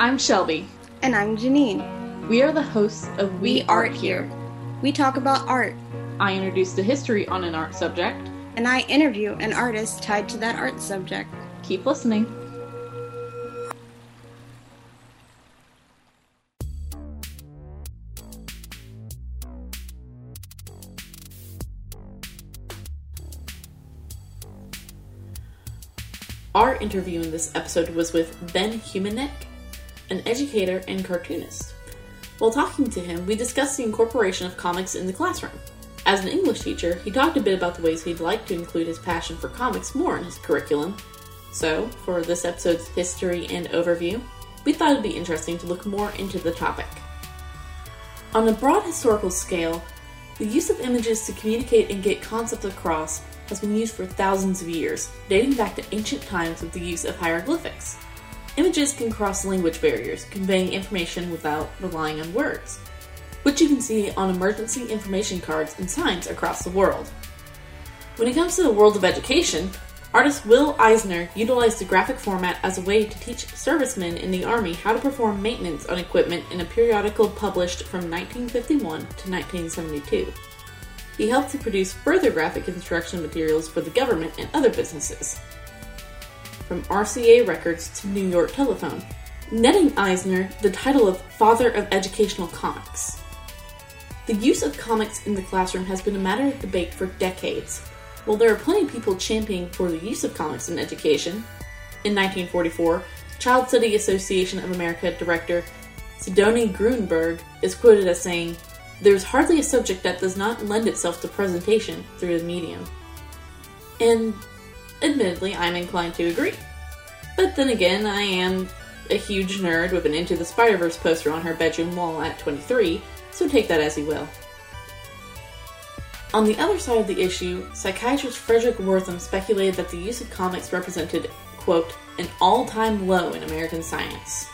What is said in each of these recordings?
I'm Shelby. And I'm Janine. We are the hosts of We, We Art Here. We talk about art, I introduce the history on an art subject. and I interview an artist tied to that art subject. Keep listening. Our interview in this episode was with Ben Humeniuk, an educator and cartoonist. While talking to him, we discussed the incorporation of comics in the classroom. As an English teacher, he talked a bit about the ways he'd like to include his passion for comics more in his curriculum. So, for this episode's history and overview, we thought it'd be interesting to look more into the topic. On a broad historical scale, the use of images to communicate and get concepts across has been used for thousands of years, dating back to ancient times with the use of hieroglyphics. Images can cross language barriers, conveying information without relying on words, which you can see on emergency information cards and signs across the world. When it comes to the world of education, artist Will Eisner utilized the graphic format as a way to teach servicemen in the Army how to perform maintenance on equipment in a periodical published from 1951 to 1972. He helped to produce further graphic instruction materials for the government and other businesses. From RCA Records to New York Telephone, netting Eisner the title of Father of Educational Comics. The use of comics in the classroom has been a matter of debate for decades. While there are plenty of people championing for the use of comics in education, in 1944, Child Study Association of America director Sidonie Gruenberg is quoted as saying, There's hardly a subject that does not lend itself to presentation through the medium. And admittedly, I'm inclined to agree. But then again, I am a huge nerd with an Into the Spider Verse poster on her bedroom wall at 23, so take that as you will. On the other side of the issue, psychiatrist Fredric Wertham speculated that the use of comics represented, quote, an all time low in American science.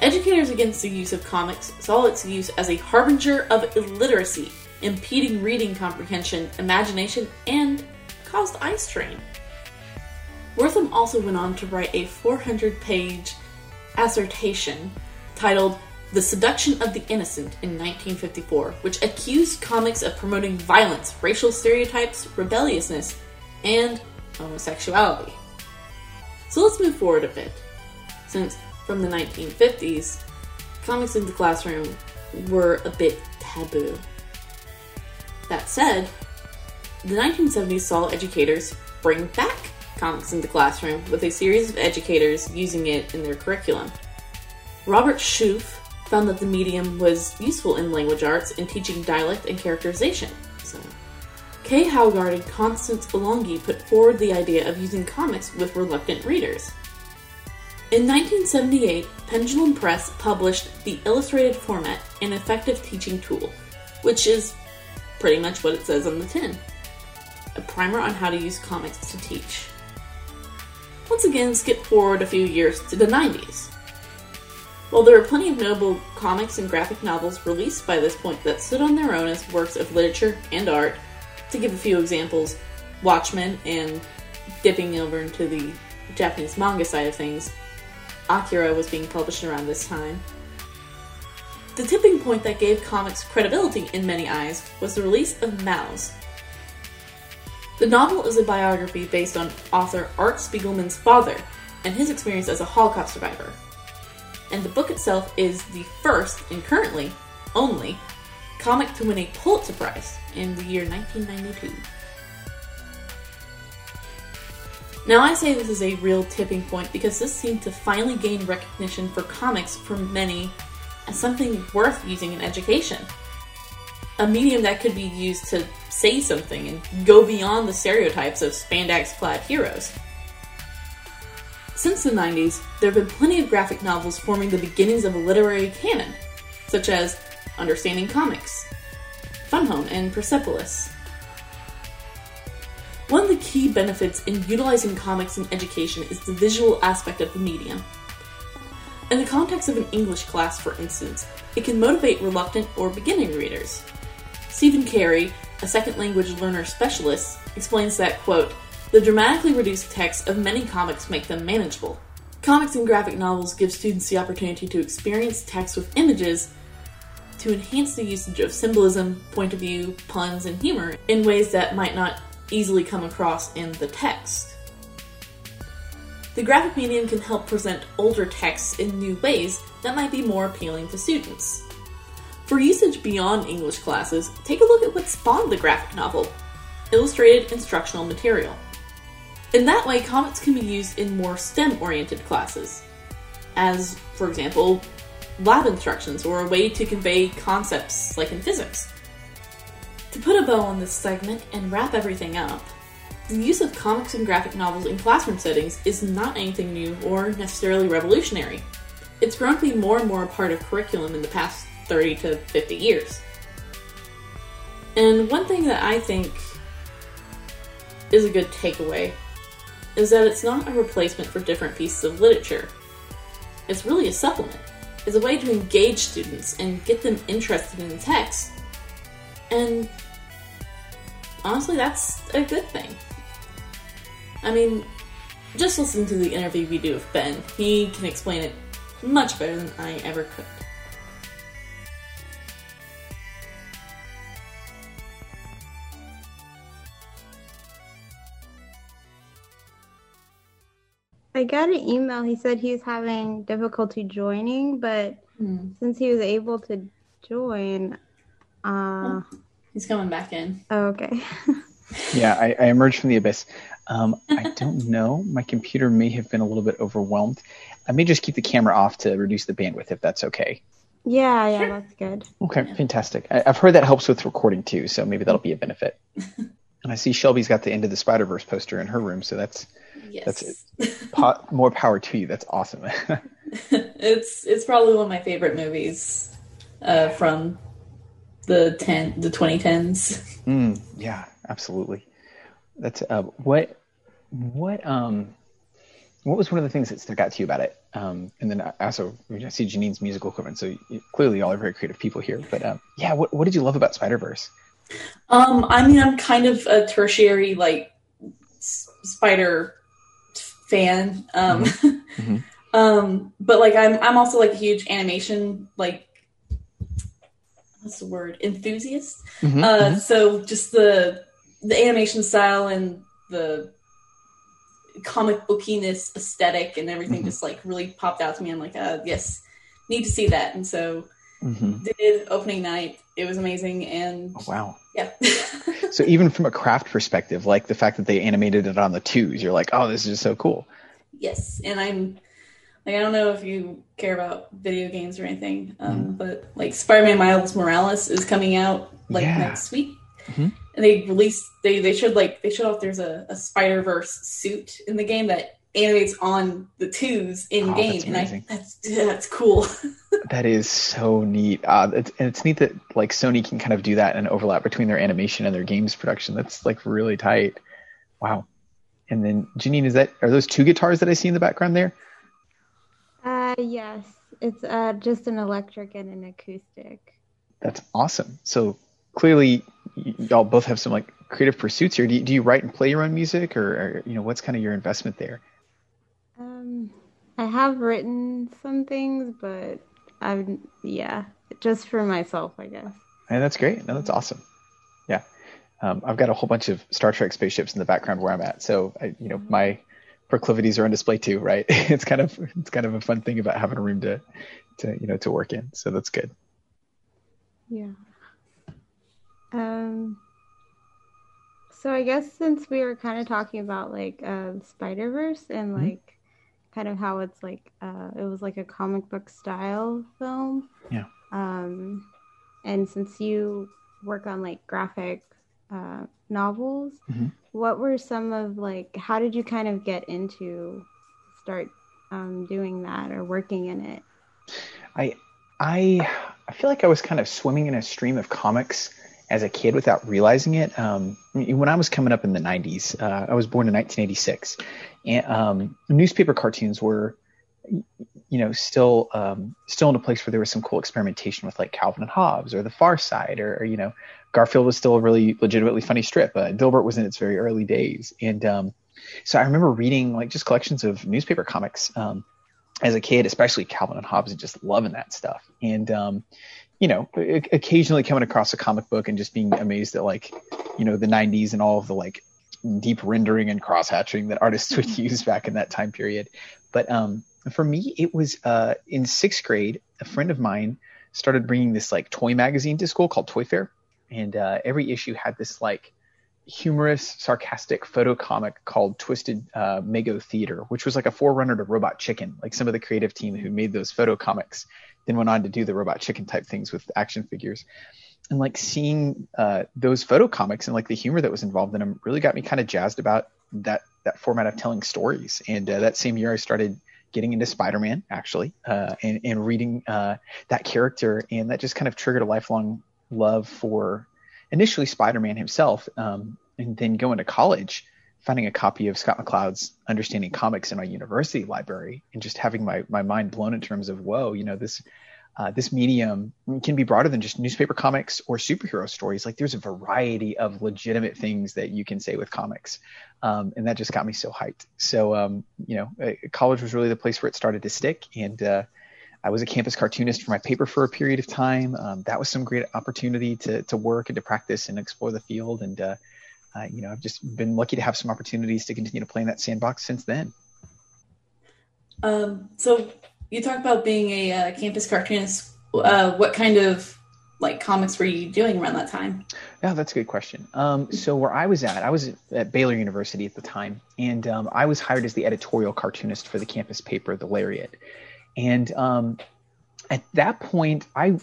Educators against the use of comics saw its use as a harbinger of illiteracy, impeding reading comprehension, imagination, and caused eye strain. Wertham also went on to write a 400 page assertion titled The Seduction of the Innocent in 1954, which accused comics of promoting violence, racial stereotypes, rebelliousness, and homosexuality. So let's move forward a bit. Since from the 1950s, comics in the classroom were a bit taboo. That said, the 1970s saw educators bring back comics in the classroom with a series of educators using it in their curriculum. Robert Schoof found that the medium was useful in language arts in teaching dialect and characterization. So, Kay Haugaard and Constance Belongi put forward the idea of using comics with reluctant readers. In 1978, Pendulum Press published the Illustrated Format, an effective teaching tool, which is pretty much what it says on the tin a primer on how to use comics to teach. Once again, skip forward a few years to the 90s. While there are plenty of notable comics and graphic novels released by this point that stood on their own as works of literature and art, to give a few examples, Watchmen and dipping over into the Japanese manga side of things, Akira was being published around this time. The tipping point that gave comics credibility in many eyes was the release of Maus. The novel is a biography based on author Art Spiegelman's father and his experience as a Holocaust survivor. And the book itself is the first, and currently only, comic to win a Pulitzer Prize in the year 1992. Now, I say this is a real tipping point because this seemed to finally gain recognition for comics for many as something worth using in education. A medium that could be used to say something and go beyond the stereotypes of spandex clad heroes. Since the 90s, there have been plenty of graphic novels forming the beginnings of a literary canon, such as Understanding Comics, Fun Home, and Persepolis. One of the key benefits in utilizing comics in education is the visual aspect of the medium. In the context of an English class, for instance, it can motivate reluctant or beginning readers. Stephen Cary, a second language learner specialist, explains that, quote, the dramatically reduced text of many comics make them manageable. Comics and graphic novels give students the opportunity to experience text with images to enhance the usage of symbolism, point of view, puns, and humor in ways that might not easily come across in the text. The graphic medium can help present older texts in new ways that might be more appealing to students. For usage beyond English classes, take a look at what spawned the graphic novel illustrated instructional material. In that way, comics can be used in more STEM oriented classes, as, for example, lab instructions or a way to convey concepts like in physics. To put a bow on this segment and wrap everything up, the use of comics and graphic novels in classroom settings is not anything new or necessarily revolutionary. It's grown to be more and more a part of curriculum in the past 30 to 50 years. And one thing that I think is a good takeaway is that it's not a replacement for different pieces of literature. It's really a supplement. It's a way to engage students and get them interested in the text. And honestly, that's a good thing. I mean, just listen to the interview we do with Ben. He can explain it much better than I ever could. I got an email. He said he was having difficulty joining, but Hmm. since he was able to join, uh, He's coming back in. oh, okay. Yeah, I, I emerged from the abyss. Um, I don't know. My computer may have been a little bit overwhelmed. I may just keep the camera off to reduce the bandwidth if that's okay. yeah, yeah, that's good. Okay, fantastic. I, I've heard that helps with recording too, so maybe that'll be a benefit. and I see Shelby's got the end of the Spider Verse poster in her room, so that's Yes. That's po- more power to you. That's awesome. it's it's probably one of my favorite movies uh, from the ten the 2010s. Mm, yeah, absolutely. That's uh, what what um what was one of the things that stuck out to you about it? Um, and then also I see Janine's musical equipment, so you, clearly y'all are very creative people here. But um, yeah, what what did you love about Spider Verse? Um, I mean, I'm kind of a tertiary like s- spider fan. Um, Mhm. um, but like I'm I'm also like a huge animation like what's the word enthusiast. Mhm, Uh, mhm. so just the the animation style and the comic bookiness aesthetic and everything Mhm. just like really popped out to me. I'm like, uh, yes, need to see that. And so Mhm. did opening night. It was amazing, and Oh, wow. yeah. So even from a craft perspective, like the fact that they animated it on the twos, you're like, oh, this is just so cool. yes, and I'm like, I don't know if you care about video games or anything, um, Mm-hmm. but like Spider-Man Miles Morales is coming out like Yeah. next week. Mhm. And they released they they showed like they showed off there's a, a Spider Verse suit in the game that animates on the twos in Oh, game, and I amazing. that's that's cool. That is so neat. Uh, it's, and it's neat that like Sony can kind of do that and overlap between their animation and their games production. That's like really tight. Wow. And then Janine, is that are those two guitars that I see in the background there? Uh, yes, it's uh just an electric and an acoustic. That's awesome. So clearly, y- y'all both have some like creative pursuits here. Do you, do you write and play your own music, or, or you know, what's kind of your investment there? I have written some things, but I've yeah, just for myself, I guess. And that's great. No, that's awesome. Yeah. Um, I've got a whole bunch of Star Trek spaceships in the background where I'm at. So, I, you know, my proclivities are on display too, right? it's kind of, it's kind of a fun thing about having a room to, to, you know, to work in. So that's good. Yeah. Um. So I guess since we were kind of talking about like uh, Spider Verse and Mhm. like kind of how it's like uh, it was like a comic book style film. Yeah. Um, and since you work on like graphic uh, novels, Mhm. what were some of like how did you kind of get into start um, doing that or working in it? I, I, I feel like I was kind of swimming in a stream of comics as a kid without realizing it. Um, when I was coming up in the 90s, uh, I was born in 1986, and um, newspaper cartoons were, you know, still um, still in a place where there was some cool experimentation with like Calvin and Hobbes or The Far Side, or, or you know, Garfield was still a really legitimately funny strip. Uh, Dilbert was in its very early days, and um, so I remember reading like just collections of newspaper comics um, as a kid, especially Calvin and Hobbes, and just loving that stuff. And um, you know, occasionally coming across a comic book and just being amazed at like, you know, the '90s and all of the like deep rendering and cross hatching that artists would use back in that time period. But um, for me, it was uh, in sixth grade. A friend of mine started bringing this like toy magazine to school called ToyFare, and uh, every issue had this like humorous, sarcastic photo comic called Twisted uh, Mego Theater, which was like a forerunner to Robot Chicken. Like some of the creative team who made those photo comics then went on to do the Robot Chicken type things with action figures. And like seeing uh, those photo comics and like the humor that was involved in them really got me kind of jazzed about that that format of telling stories. And uh, that same year, I started getting into Spider-Man actually, uh, and, and reading uh, that character, and that just kind of triggered a lifelong love for initially Spider-Man himself, um, and then going to college, finding a copy of Scott McCloud's Understanding Comics in my university library, and just having my my mind blown in terms of whoa, you know this. Uh, this medium can be broader than just newspaper comics or superhero stories. Like there's a variety of legitimate things that you can say with comics, um, and that just got me so hyped. So um, you know, uh, college was really the place where it started to stick, and uh, I was a campus cartoonist for my paper for a period of time. Um, that was some great opportunity to to work and to practice and explore the field. And uh, uh, you know, I've just been lucky to have some opportunities to continue to play in that sandbox since then. Um, so you talked about being a uh, campus cartoonist. Uh, what kind of like comics were you doing around that time? Yeah, that's a good question. Um, so where I was at, I was at Baylor University at the time, and um, I was hired as the editorial cartoonist for the campus paper, The Lariat. And um, at that point, I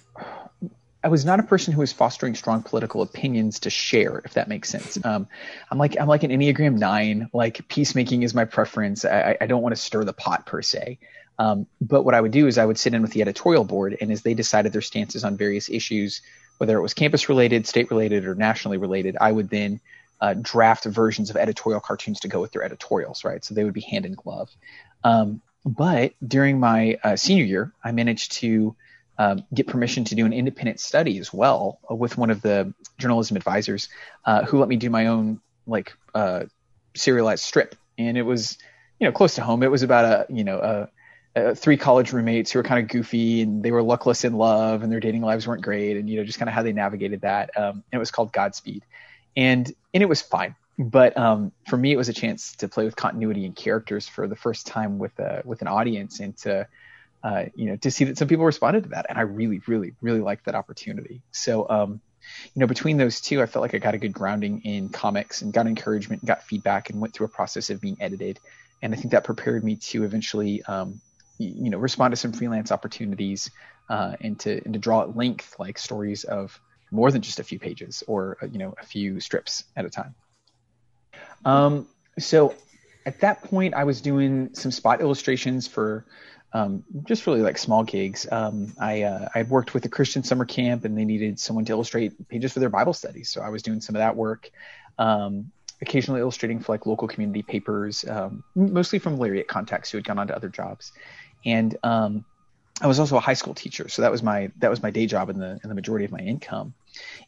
I was not a person who was fostering strong political opinions to share, if that makes sense. Um, I'm like I'm like an Enneagram Nine. Like peacemaking is my preference. I, I don't want to stir the pot per se. Um, but what I would do is I would sit in with the editorial board, and as they decided their stances on various issues, whether it was campus related, state related, or nationally related, I would then uh, draft versions of editorial cartoons to go with their editorials, right? So they would be hand in glove. Um, but during my uh, senior year, I managed to um, get permission to do an independent study as well uh, with one of the journalism advisors uh, who let me do my own like uh, serialized strip. And it was, you know, close to home. It was about a, you know, a, three college roommates who were kind of goofy and they were luckless in love and their dating lives weren't great. And, you know, just kind of how they navigated that. Um, and it was called Godspeed. And, and it was fine but um, for me, it was a chance to play with continuity and characters for the first time with a with an audience, and to uh, you know to see that some people responded to that, and I really, really, really liked that opportunity. So, um, you know, between those two, I felt like I got a good grounding in comics and got encouragement, and got feedback, and went through a process of being edited, and I think that prepared me to eventually, um, you know, respond to some freelance opportunities uh, and to and to draw at length like stories of more than just a few pages or uh, you know a few strips at a time. Um, so at that point, I was doing some spot illustrations for um, just really like small gigs. Um, I uh, I had worked with a Christian summer camp, and they needed someone to illustrate pages for their Bible studies. So I was doing some of that work. Um, occasionally illustrating for like local community papers, um, mostly from Lariat contacts who had gone on to other jobs. And um, I was also a high school teacher, so that was my that was my day job and the and the majority of my income.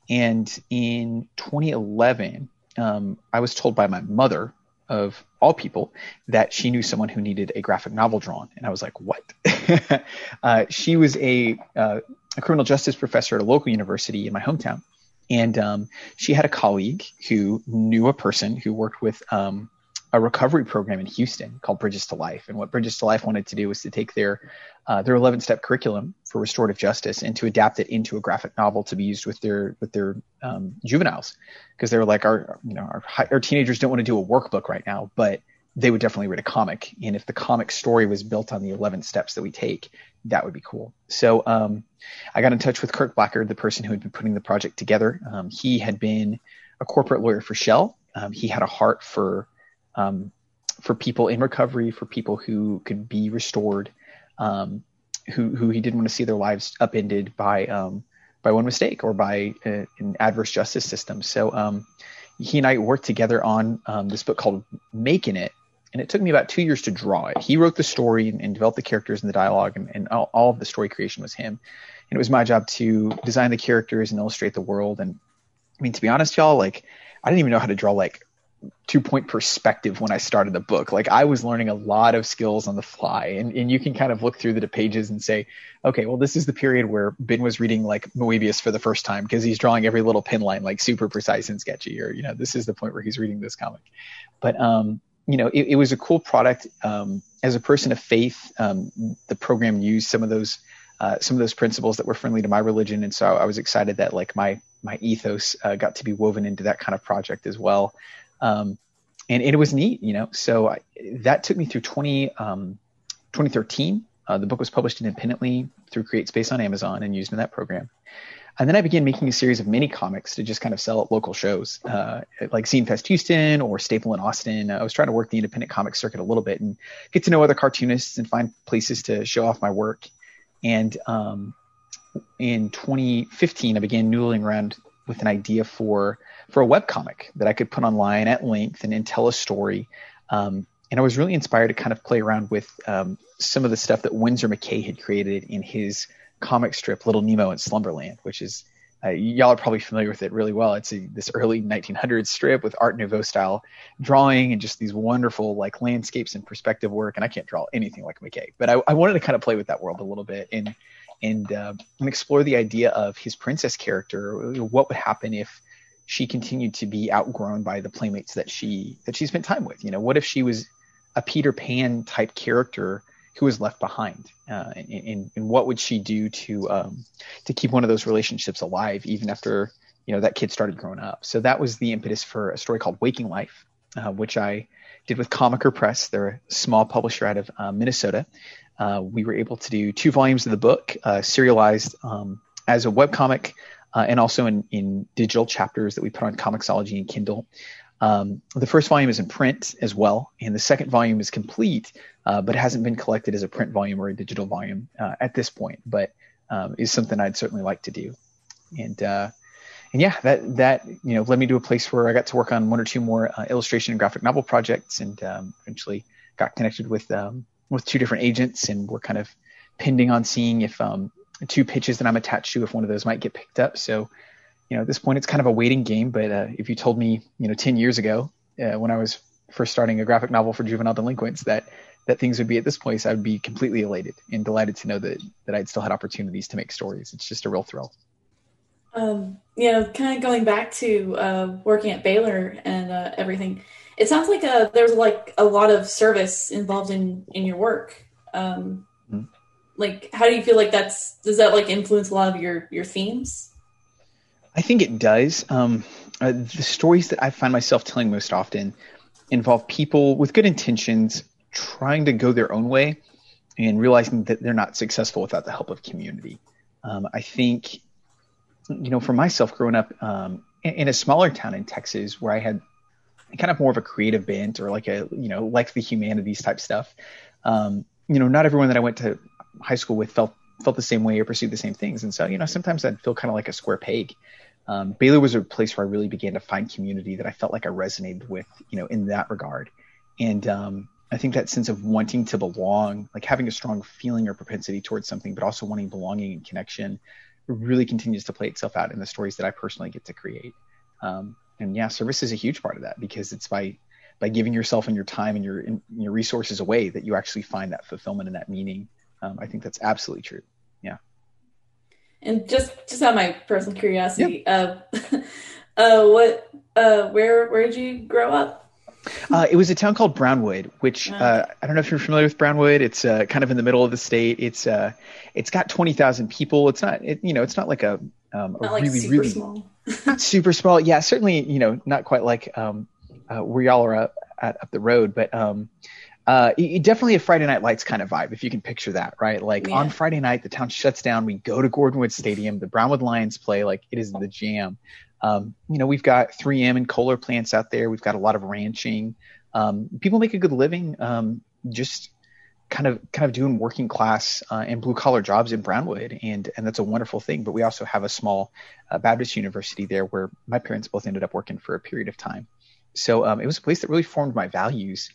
And in 2011, um, I was told by my mother, of all people, that she knew someone who needed a graphic novel drawn, and I was like, "What?" uh, she was a, uh, a criminal justice professor at a local university in my hometown, and um, she had a colleague who knew a person who worked with um, a recovery program in Houston called Bridges to Life. And what Bridges to Life wanted to do was to take their uh, their 11 step curriculum for restorative justice and to adapt it into a graphic novel to be used with their with their um, juveniles because they were like our you know our, our teenagers don't want to do a workbook right now, but they would definitely read a comic. And if the comic story was built on the 11 steps that we take, that would be cool. So um, I got in touch with Kirk Blackard, the person who had been putting the project together. Um, he had been a corporate lawyer for Shell. Um, he had a heart for um, for people in recovery, for people who could be restored, um, who who he didn't want to see their lives upended by um, by one mistake or by a, an adverse justice system. So um, he and I worked together on um, this book called Making It, and it took me about two years to draw it. He wrote the story and, and developed the characters and the dialogue, and, and all, all, of the story creation was him. And it was my job to design the characters and illustrate the world. And I mean, to be honest, y'all, like I didn't even know how to draw like two point perspective when I started the book. Like I was learning a lot of skills on the fly, and and you can kind of look through the pages and say, okay, well this is the period where Ben was reading like Moebius for the first time because he's drawing every little pin line like super precise and sketchy, or you know this is the point where he's reading this comic. But um, you know, it, it was a cool product. Um, as a person of faith, um, the program used some of those uh, some of those principles that were friendly to my religion, and so I was excited that like my my ethos uh, got to be woven into that kind of project as well. Um, and, it was neat, you know. So I, that took me through 20, um, 2013. Uh, the book was published independently through CreateSpace on Amazon and used in that program. And then I began making a series of mini comics to just kind of sell at local shows, uh, like Zine Fest Houston or Staple in Austin. I was trying to work the independent comic circuit a little bit and get to know other cartoonists and find places to show off my work. And um, in 2015, I began noodling around with an idea for for a web comic that I could put online at length and, and tell a story. Um, and I was really inspired to kind of play around with um, some of the stuff that Winsor McCay had created in his comic strip Little Nemo in Slumberland, which is uh, y'all are probably familiar with it really well. It's a, this early 1900s strip with Art Nouveau style drawing and just these wonderful like landscapes and perspective work. And I can't draw anything like McKay, but I, I wanted to kind of play with that world a little bit and and uh, and explore the idea of his princess character. What would happen if she continued to be outgrown by the playmates that she that she spent time with? You know, what if she was a Peter Pan type character who was left behind, uh, and, and, and, what would she do to um, to keep one of those relationships alive even after you know that kid started growing up? So that was the impetus for a story called Waking Life, uh, which I did with Comiker Press. They're a small publisher out of uh, Minnesota, uh, we were able to do two volumes of the book, uh, serialized um, as a webcomic uh, and also in, in digital chapters that we put on Comixology and Kindle. Um, the first volume is in print as well, and the second volume is complete, uh, but hasn't been collected as a print volume or a digital volume uh, at this point, but um, is something I'd certainly like to do. And uh, and yeah, that that you know led me to a place where I got to work on one or two more illustration and graphic novel projects, and um, eventually got connected with um, with two different agents, and we're kind of pending on seeing if um, two pitches that I'm attached to, if one of those might get picked up. So, you know, at this point, it's kind of a waiting game. But uh, if you told me, you know, 10 years ago uh, when I was first starting a graphic novel for juvenile delinquents that that things would be at this place, I would be completely elated and delighted to know that that I'd still had opportunities to make stories. It's just a real thrill. Um, you know, kind of going back to uh, working at Baylor and uh, everything it sounds like a, uh, there's like a lot of service involved in in your work. Um, mm-hmm. Like, how do you feel like that's does that like influence a lot of your your themes? I think it does. Um, uh, the stories that I find myself telling most often involve people with good intentions trying to go their own way and realizing that they're not successful without the help of community. Um, I think, you know, for myself growing up um, in, in, a smaller town in Texas where I had kind of more of a creative bent or like a you know like the humanities type stuff. Um, you know, not everyone that I went to high school with felt felt the same way or pursued the same things, and so you know sometimes I'd feel kind of like a square peg. Um, Baylor was a place where I really began to find community that I felt like I resonated with, you know, in that regard. And um, I think that sense of wanting to belong, like having a strong feeling or propensity towards something, but also wanting belonging and connection, really continues to play itself out in the stories that I personally get to create. Um, and yeah, service is a huge part of that because it's by by giving yourself and your time and your and your resources away that you actually find that fulfillment and that meaning. Um, I think that's absolutely true. Yeah. And just just out of my personal curiosity, yep. uh, uh, what uh, where where did you grow up? Uh, it was a town called Brownwood, which uh, I don't know if you're familiar with Brownwood. It's uh, kind of in the middle of the state. It's uh, it's got twenty thousand people. It's not, it, you know, it's not like a, um, a like really really small. not super small. Yeah, certainly, you know, not quite like um, uh, where y'all are up, at, up the road, but um, uh, it, definitely a Friday Night Lights kind of vibe, if you can picture that, right? Like yeah. on Friday night, the town shuts down. We go to Gordon Stadium. The Brownwood Lions play. Like it is the jam. Um, you know, we've got 3M and Kohler plants out there. We've got a lot of ranching. Um, people make a good living um, just kind of kind of doing working class uh, and blue collar jobs in Brownwood, and and that's a wonderful thing. But we also have a small uh, Baptist university there where my parents both ended up working for a period of time. So um, it was a place that really formed my values,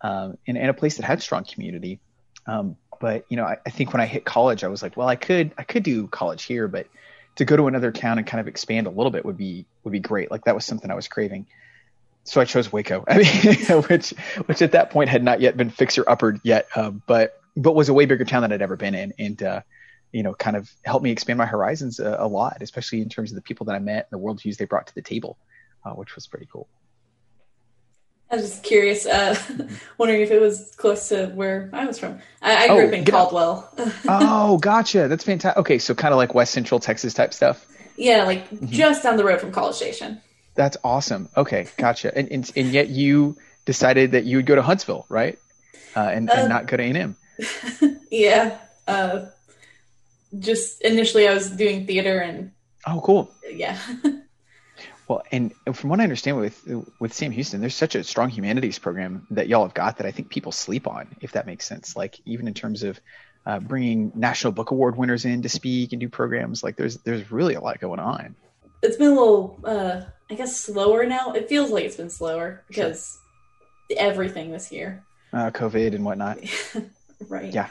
um, and, and, a place that had strong community. Um, but you know, I, I, think when I hit college, I was like, well, I could I could do college here, but to go to another town and kind of expand a little bit would be would be great. Like that was something I was craving. So I chose Waco, I mean, which which at that point had not yet been fixer uppered yet, uh, but but was a way bigger town than I'd ever been in, and uh, you know, kind of helped me expand my horizons a, a, lot, especially in terms of the people that I met and the worldviews they brought to the table, uh, which was pretty cool. I was just curious, uh, wondering if it was close to where I was from. I, I grew Oh, up in. Caldwell. oh, gotcha. That's fantastic. Okay, so kind of like West Central Texas type stuff. yeah, like Mm-hmm. just down the road from College Station. That's awesome. Okay, gotcha. And and, and yet you decided that you would go to Huntsville, right? Uh, and, Uh, and not go to A&M. yeah. Uh, just initially, I was doing theater, and Oh, cool. yeah, Well, and from what I understand with with Sam Houston, there's such a strong humanities program that y'all have got that I think people sleep on, if that makes sense. Like even in terms of uh, bringing National Book Award winners in to speak and do programs, like there's there's really a lot going on. it's been a little, uh, I guess, slower now. It feels like it's been slower because everything this year, Uh, COVID and whatnot. right? Yeah.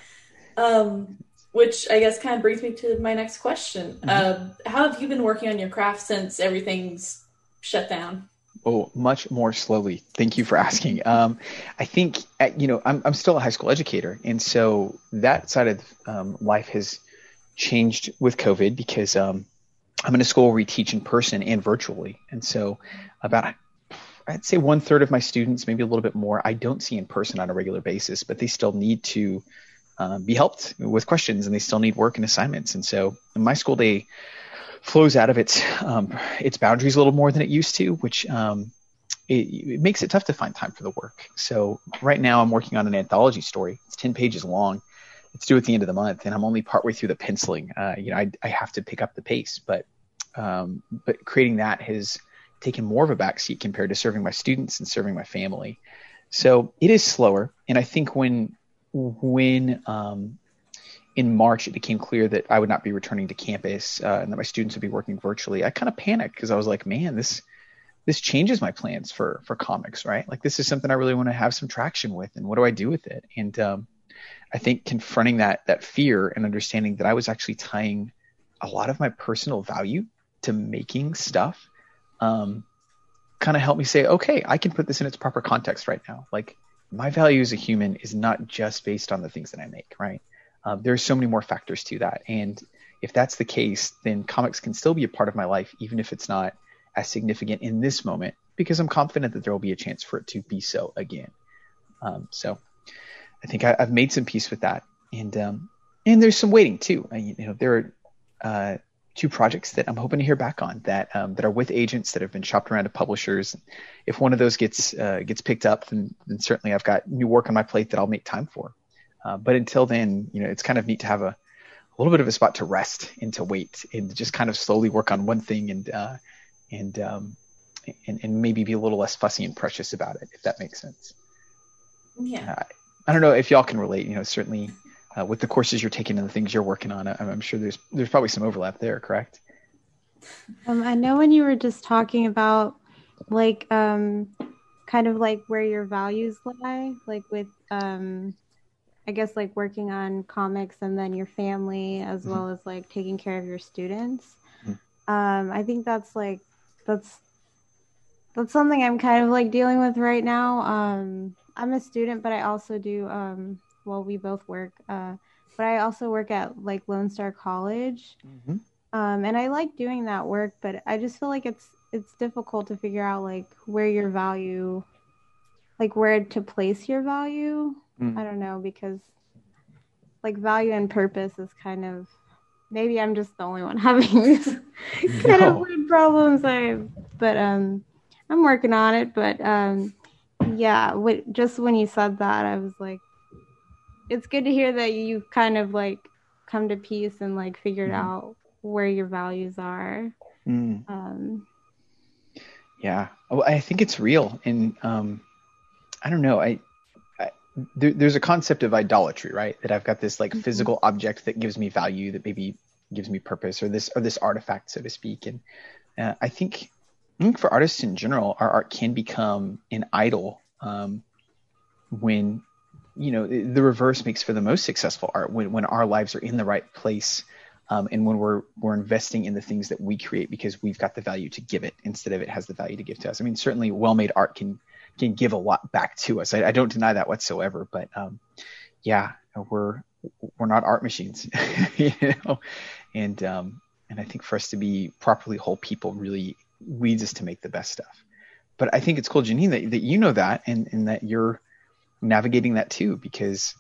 Um, which I guess kind of brings me to my next question. Mm-hmm. Uh, how have you been working on your craft since everything's shut down? Oh, much more slowly. Thank you for asking. Um, I think uh, you know I'm I'm still a high school educator, and so that side of um, life has changed with COVID because um, I'm in a school where we teach in person and virtually, and so about I'd say one third of my students, maybe a little bit more, I don't see in person on a regular basis, but they still need to um, be helped with questions, and they still need work and assignments, and so my school day flows out of its um, its boundaries a little more than it used to, which um, it, it makes it tough to find time for the work. So right now I'm working on an anthology story. It's ten pages long. It's due at the end of the month, and I'm only partway through the penciling. Uh, you know, I, I have to pick up the pace, but um, but creating that has taken more of a backseat compared to serving my students and serving my family. So it is slower, and I think when when um, in March, it became clear that I would not be returning to campus uh, and that my students would be working virtually. I kind of panicked because I was like, man, this this changes my plans for for comics, right? Like this is something I really want to have some traction with, and what do I do with it? And um, I think confronting that that fear and understanding that I was actually tying a lot of my personal value to making stuff, um, kind of helped me say, okay, I can put this in its proper context right now. Like my value as a human is not just based on the things that I make, right? Um, there's so many more factors to that. And if that's the case, then comics can still be a part of my life, even if it's not as significant in this moment, because I'm confident that there will be a chance for it to be so again. Um, so I think I, have made some peace with that. And, um, and there's some waiting too. I, you know, there are, uh, two projects that I'm hoping to hear back on that, um, that are with agents that have been shopped around to publishers. If one of those gets, uh, gets picked up, then, then certainly I've got new work on my plate that I'll make time for. Uh, but until then, you know, it's kind of neat to have a, a little bit of a spot to rest and to wait and just kind of slowly work on one thing and uh, and, um, and and maybe be a little less fussy and precious about it, if that makes sense. Yeah. I don't know if y'all can relate. You know, certainly uh, with the courses you're taking and the things you're working on, I'm, I'm sure there's there's probably some overlap there. Correct? Um, I know when you were just talking about like um kind of like where your values lie, like with um I guess like working on comics and then your family as Mhm. well as like taking care of your students. Mhm. Um I think that's like that's that's something I'm kind of like dealing with right now. Um I'm a student but I also do um well we both work uh but I also work at like Lone Star College Mm-hmm. um, and I like doing that work, but I just feel like it's it's difficult to figure out like where your value, like where to place your value. Mm. I don't know because like value and purpose is kind of maybe I'm just the only one having these kind of weird problems. I but um I'm working on it. But um yeah, what just when you said that, I was like, it's good to hear that you kind of like come to peace and like figured Mhm. out where your values are. Mm. Um, Yeah, well, I think it's real, and um, I don't know. I, I there, there's a concept of idolatry, right? That I've got this like Mhm. physical object that gives me value, that maybe gives me purpose, or this or this artifact, so to speak. And uh, I think, I think for artists in general, our art can become an idol um, when you know the reverse makes for the most successful art when when our lives are in the right place um, and when we're we're investing in the things that we create because we've got the value to give it instead of it has the value to give to us. I mean, certainly well-made art can can give a lot back to us. I, I don't deny that whatsoever, but um, yeah, we're we're not art machines, you know, and um, and I think for us to be properly whole people really leads us to make the best stuff. But I think it's cool, Janine, that, that you know that and, and that you're navigating that too, because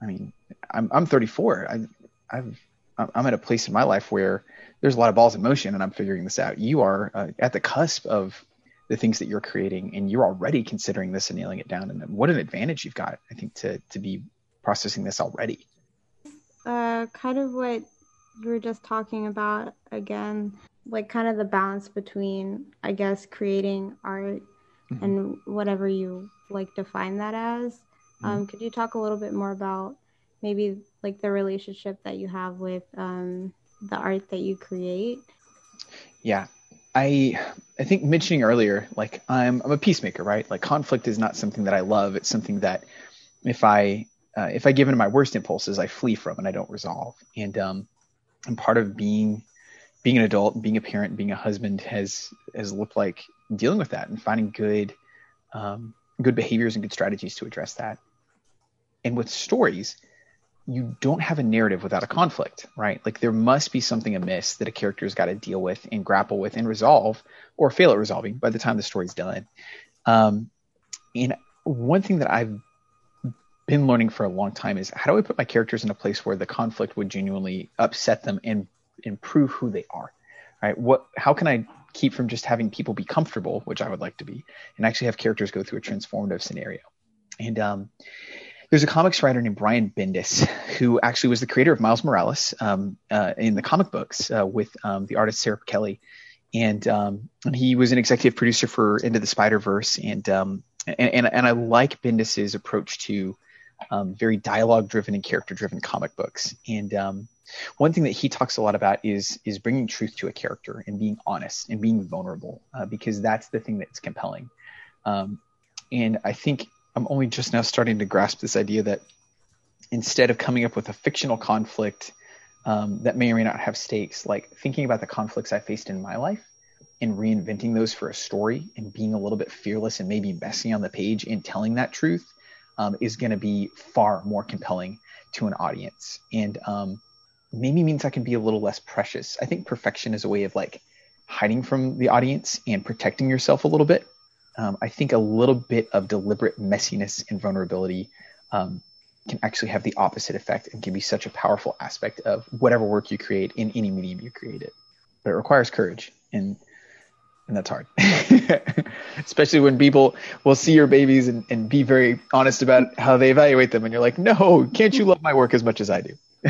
I mean, I'm, I'm 34. I, I've, I'm at a place in my life where there's a lot of balls in motion and I'm figuring this out. You are uh, at the cusp of the things that you're creating and you're already considering this and nailing it down. And what an advantage you've got, I think, to, to be processing this already. Uh, kind of what you were just talking about again, like kind of the balance between, I guess, creating art mm-hmm. and whatever you like define that as. Mm-hmm. Um, could you talk a little bit more about maybe like the relationship that you have with um, the art that you create? Yeah, I I think mentioning earlier, like I'm I'm a peacemaker, right? Like conflict is not something that I love. It's something that if I uh, if I give in to my worst impulses, I flee from and I don't resolve. And um, and part of being being an adult, being a parent, being a husband has has looked like dealing with that and finding good um, good behaviors and good strategies to address that. And with stories, you don't have a narrative without a conflict, right? Like there must be something amiss that a character's got to deal with and grapple with and resolve, or fail at resolving by the time the story's done. Um, and one thing that I've been learning for a long time is how do I put my characters in a place where the conflict would genuinely upset them and improve who they are, right? What, how can I keep from just having people be comfortable, which I would like to be, and actually have characters go through a transformative scenario? And um, there's a comics writer named Brian Bendis who actually was the creator of Miles Morales um, uh, in the comic books uh, with um, the artist Sara Pichelli, And, um, he was an executive producer for Into the Spider Verse, and, um, and, and and I like Bendis's approach to um, very dialogue driven and character driven comic books. And um, one thing that he talks a lot about is is bringing truth to a character and being honest and being vulnerable uh, because that's the thing that's compelling. Um, and I think I'm only just now starting to grasp this idea that instead of coming up with a fictional conflict um, that may or may not have stakes, like thinking about the conflicts I faced in my life and reinventing those for a story and being a little bit fearless and maybe messy on the page and telling that truth um, is going to be far more compelling to an audience. And um, maybe means I can be a little less precious. I think perfection is a way of like hiding from the audience and protecting yourself a little bit um, I think a little bit of deliberate messiness and vulnerability um, can actually have the opposite effect and can be such a powerful aspect of whatever work you create in any medium you create it. But it requires courage, and and that's hard, especially when people will see your babies and, and be very honest about how they evaluate them, and you're like, no, can't you love my work as much as I do?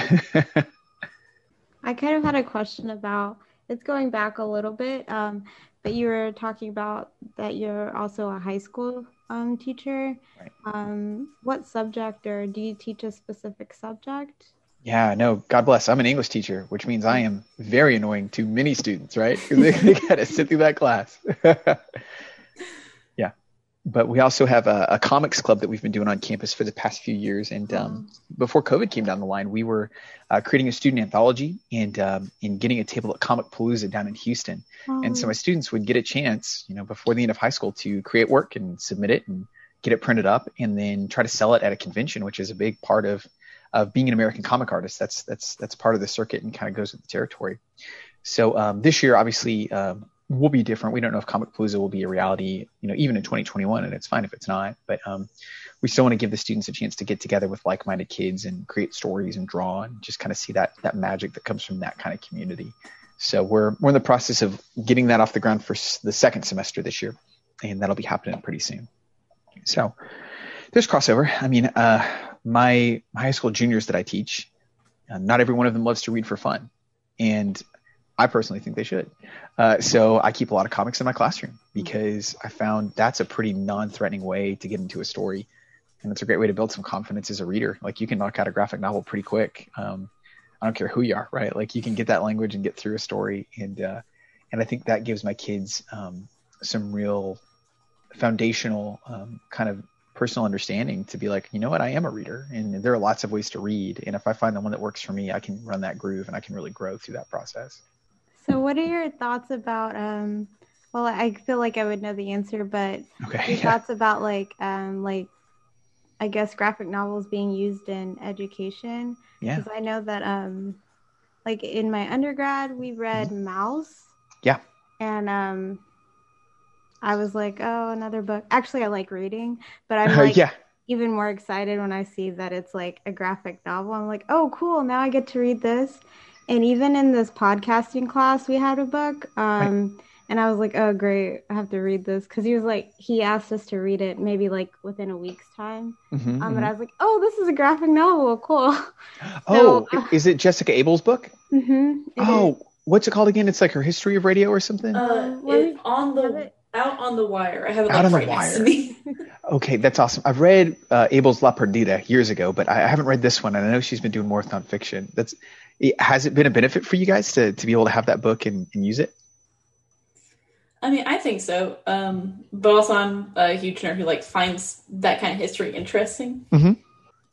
I kind of had a question about it's going back a little bit. Um, but you were talking about that you're also a high school um, teacher. Right. Um, what subject, or do you teach a specific subject? Yeah, no, God bless. I'm an English teacher, which means I am very annoying to many students, right? Because they, they got to sit through that class. Yeah. But we also have a, a, comics club that we've been doing on campus for the past few years. And um, before COVID came down the line, we were uh, creating a student anthology and um, and getting a table at Comicpalooza down in Houston. Oh. And so my students would get a chance, you know, before the end of high school to create work and submit it and get it printed up and then try to sell it at a convention, which is a big part of of being an American comic artist. That's that's that's part of the circuit and kind of goes with the territory. So um, this year, obviously, um, will be different. We don't know if Comicpalooza will be a reality, you know, even in 2021, and it's fine if it's not. But um, we still want to give the students a chance to get together with like-minded kids and create stories and draw and just kind of see that that magic that comes from that kind of community. So we're we're in the process of getting that off the ground for the second semester this year, and that'll be happening pretty soon. So there's crossover. I mean, uh, my, high school juniors that I teach, uh, not every one of them loves to read for fun, and I personally think they should. Uh, so I keep a lot of comics in my classroom because I found that's a pretty non-threatening way to get into a story, and it's a great way to build some confidence as a reader. Like you can knock out a graphic novel pretty quick. Um, I don't care who you are, right? Like you can get that language and get through a story, and uh, and I think that gives my kids um, some real foundational um, kind of personal understanding to be like, you know what, I am a reader, and there are lots of ways to read, and if I find the one that works for me, I can run that groove, and I can really grow through that process. So, what are your thoughts about? Um, well, I feel like I would know the answer, but Okay. your yeah. thoughts about like, um, like, I guess graphic novels being used in education. Yeah. Because I know that, um, like in my undergrad, we read Maus. Mm-hmm. Yeah. And um, I was like, oh, another book. Actually, I like reading, but I'm like yeah. even more excited when I see that it's like a graphic novel. I'm like, oh, cool. Now I get to read this. And even in this podcasting class, we had a book. Um, And I was like, oh, great. I have to read this. Because he was like, he asked us to read it maybe like within a week's time. Mhm, Um, mhm. and I was like, oh, this is a graphic novel. Cool. Oh, So- is it Jessica Abel's book? hmm Oh, what's it called again? It's like her history of radio or something. Uh, Let it, on the it. Out on the wire. I have it Out on the right next to wire. Okay, that's awesome. I've read uh, Abel's La Perdida years ago, but I I haven't read this one, and I know she's been doing more with nonfiction. That's it- has it been a benefit for you guys to to be able to have that book and, and use it? I mean, I think so. Um, but also, I'm a huge nerd who like finds that kind of history interesting.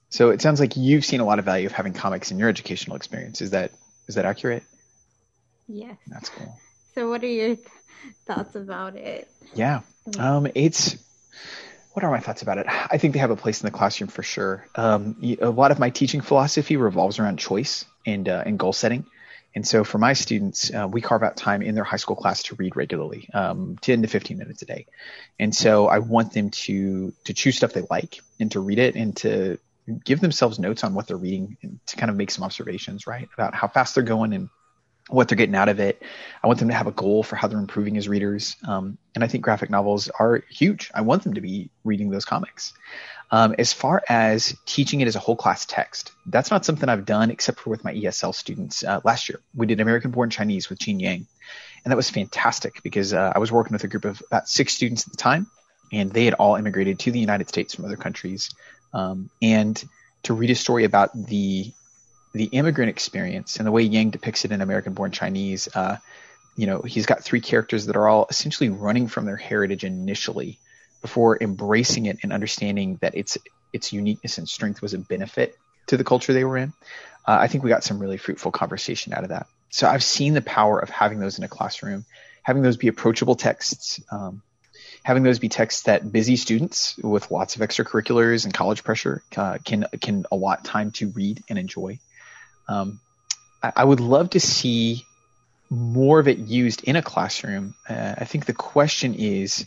So it sounds like you've seen a lot of value of having comics in your educational experience. Is that is that accurate? Yes. That's cool. So, what are your th- thoughts about it? Yeah. Um, it's what are my thoughts about it? I think they have a place in the classroom for sure. Um, a lot of my teaching philosophy revolves around choice and uh, and goal setting. And so for my students, uh, we carve out time in their high school class to read regularly, um, 10 to 15 minutes a day. And so I want them to to choose stuff they like and to read it and to give themselves notes on what they're reading and to kind of make some observations, right, about how fast they're going and what they're getting out of it. I want them to have a goal for how they're improving as readers. Um, and I think graphic novels are huge. I want them to be reading those comics. Um, as far as teaching it as a whole class text, that's not something I've done except for with my ESL students uh, last year. We did American Born Chinese with Gene Yang. And that was fantastic because uh, I was working with a group of about six students at the time, and they had all immigrated to the United States from other countries. Um, and to read a story about the the immigrant experience and the way Yang depicts it in American Born Chinese, uh, you know, he's got three characters that are all essentially running from their heritage initially before embracing it and understanding that its its uniqueness and strength was a benefit to the culture they were in. Uh, I think we got some really fruitful conversation out of that. So I've seen the power of having those in a classroom, having those be approachable texts, um, having those be texts that busy students with lots of extracurriculars and college pressure uh, can can allot time to read and enjoy. Um, I, I would love to see more of it used in a classroom. Uh, I think the question is,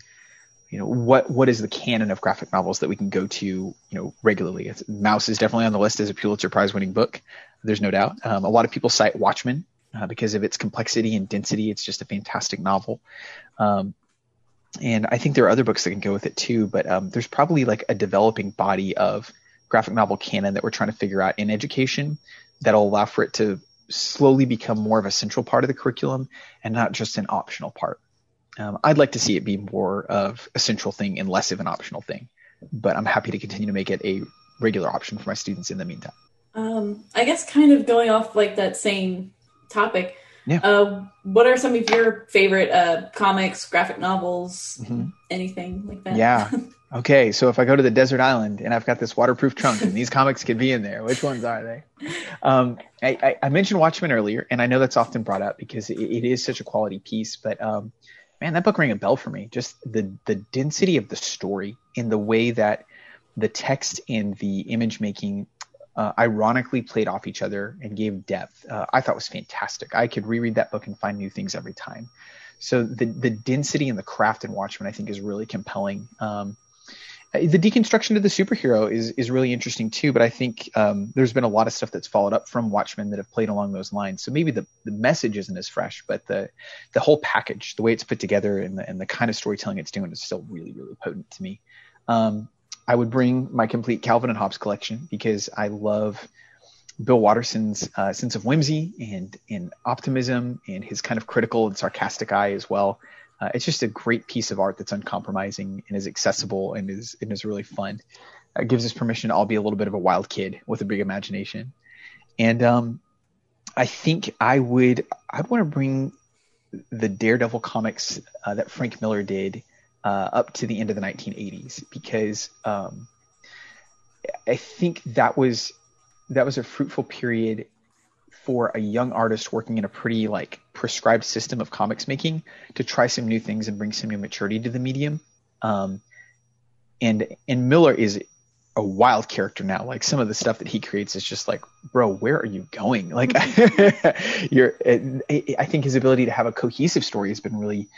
you know, what what is the canon of graphic novels that we can go to, you know, regularly? It's, Maus is definitely on the list as a Pulitzer Prize winning book. There's no doubt. Um, a lot of people cite Watchmen uh, because of its complexity and density. It's just a fantastic novel. Um, and I think there are other books that can go with it too, but um, there's probably like a developing body of graphic novel canon that we're trying to figure out in education that'll allow for it to slowly become more of a central part of the curriculum and not just an optional part. Um, I'd like to see it be more of a central thing and less of an optional thing, but I'm happy to continue to make it a regular option for my students in the meantime. Um, I guess kind of going off like that same topic. Yeah. Uh, what are some of your favorite uh, comics, graphic novels, Mhm. anything like that? Yeah. Okay, so if I go to the desert island and I've got this waterproof trunk and these comics could be in there, which ones are they? Um, I, I, I mentioned Watchmen earlier, and I know that's often brought up because it, it is such a quality piece. But um, man, that book rang a bell for me. Just the the density of the story in the way that the text and the image making uh, ironically played off each other and gave depth. Uh, I thought was fantastic. I could reread that book and find new things every time. So the the density and the craft in Watchmen, I think, is really compelling. Um, the deconstruction of the superhero is is really interesting too. But I think um, there's been a lot of stuff that's followed up from Watchmen that have played along those lines. So maybe the, the message isn't as fresh, but the the whole package, the way it's put together, and the and the kind of storytelling it's doing is still really really potent to me. Um, I would bring my complete Calvin and Hobbes collection because I love Bill Watterson's uh, sense of whimsy and and optimism and his kind of critical and sarcastic eye as well. Uh, it's just a great piece of art that's uncompromising and is accessible and is and is really fun. It gives us permission to all be a little bit of a wild kid with a big imagination. And um, I think I would I want to bring the Daredevil comics uh, that Frank Miller did uh, up to the end of the 1980s because um, I think that was that was a fruitful period for a young artist working in a pretty like prescribed system of comics making to try some new things and bring some new maturity to the medium. Um, and and Miller is a wild character now. Like some of the stuff that he creates is just like, bro, where are you going? Like, you're. I think his ability to have a cohesive story has been really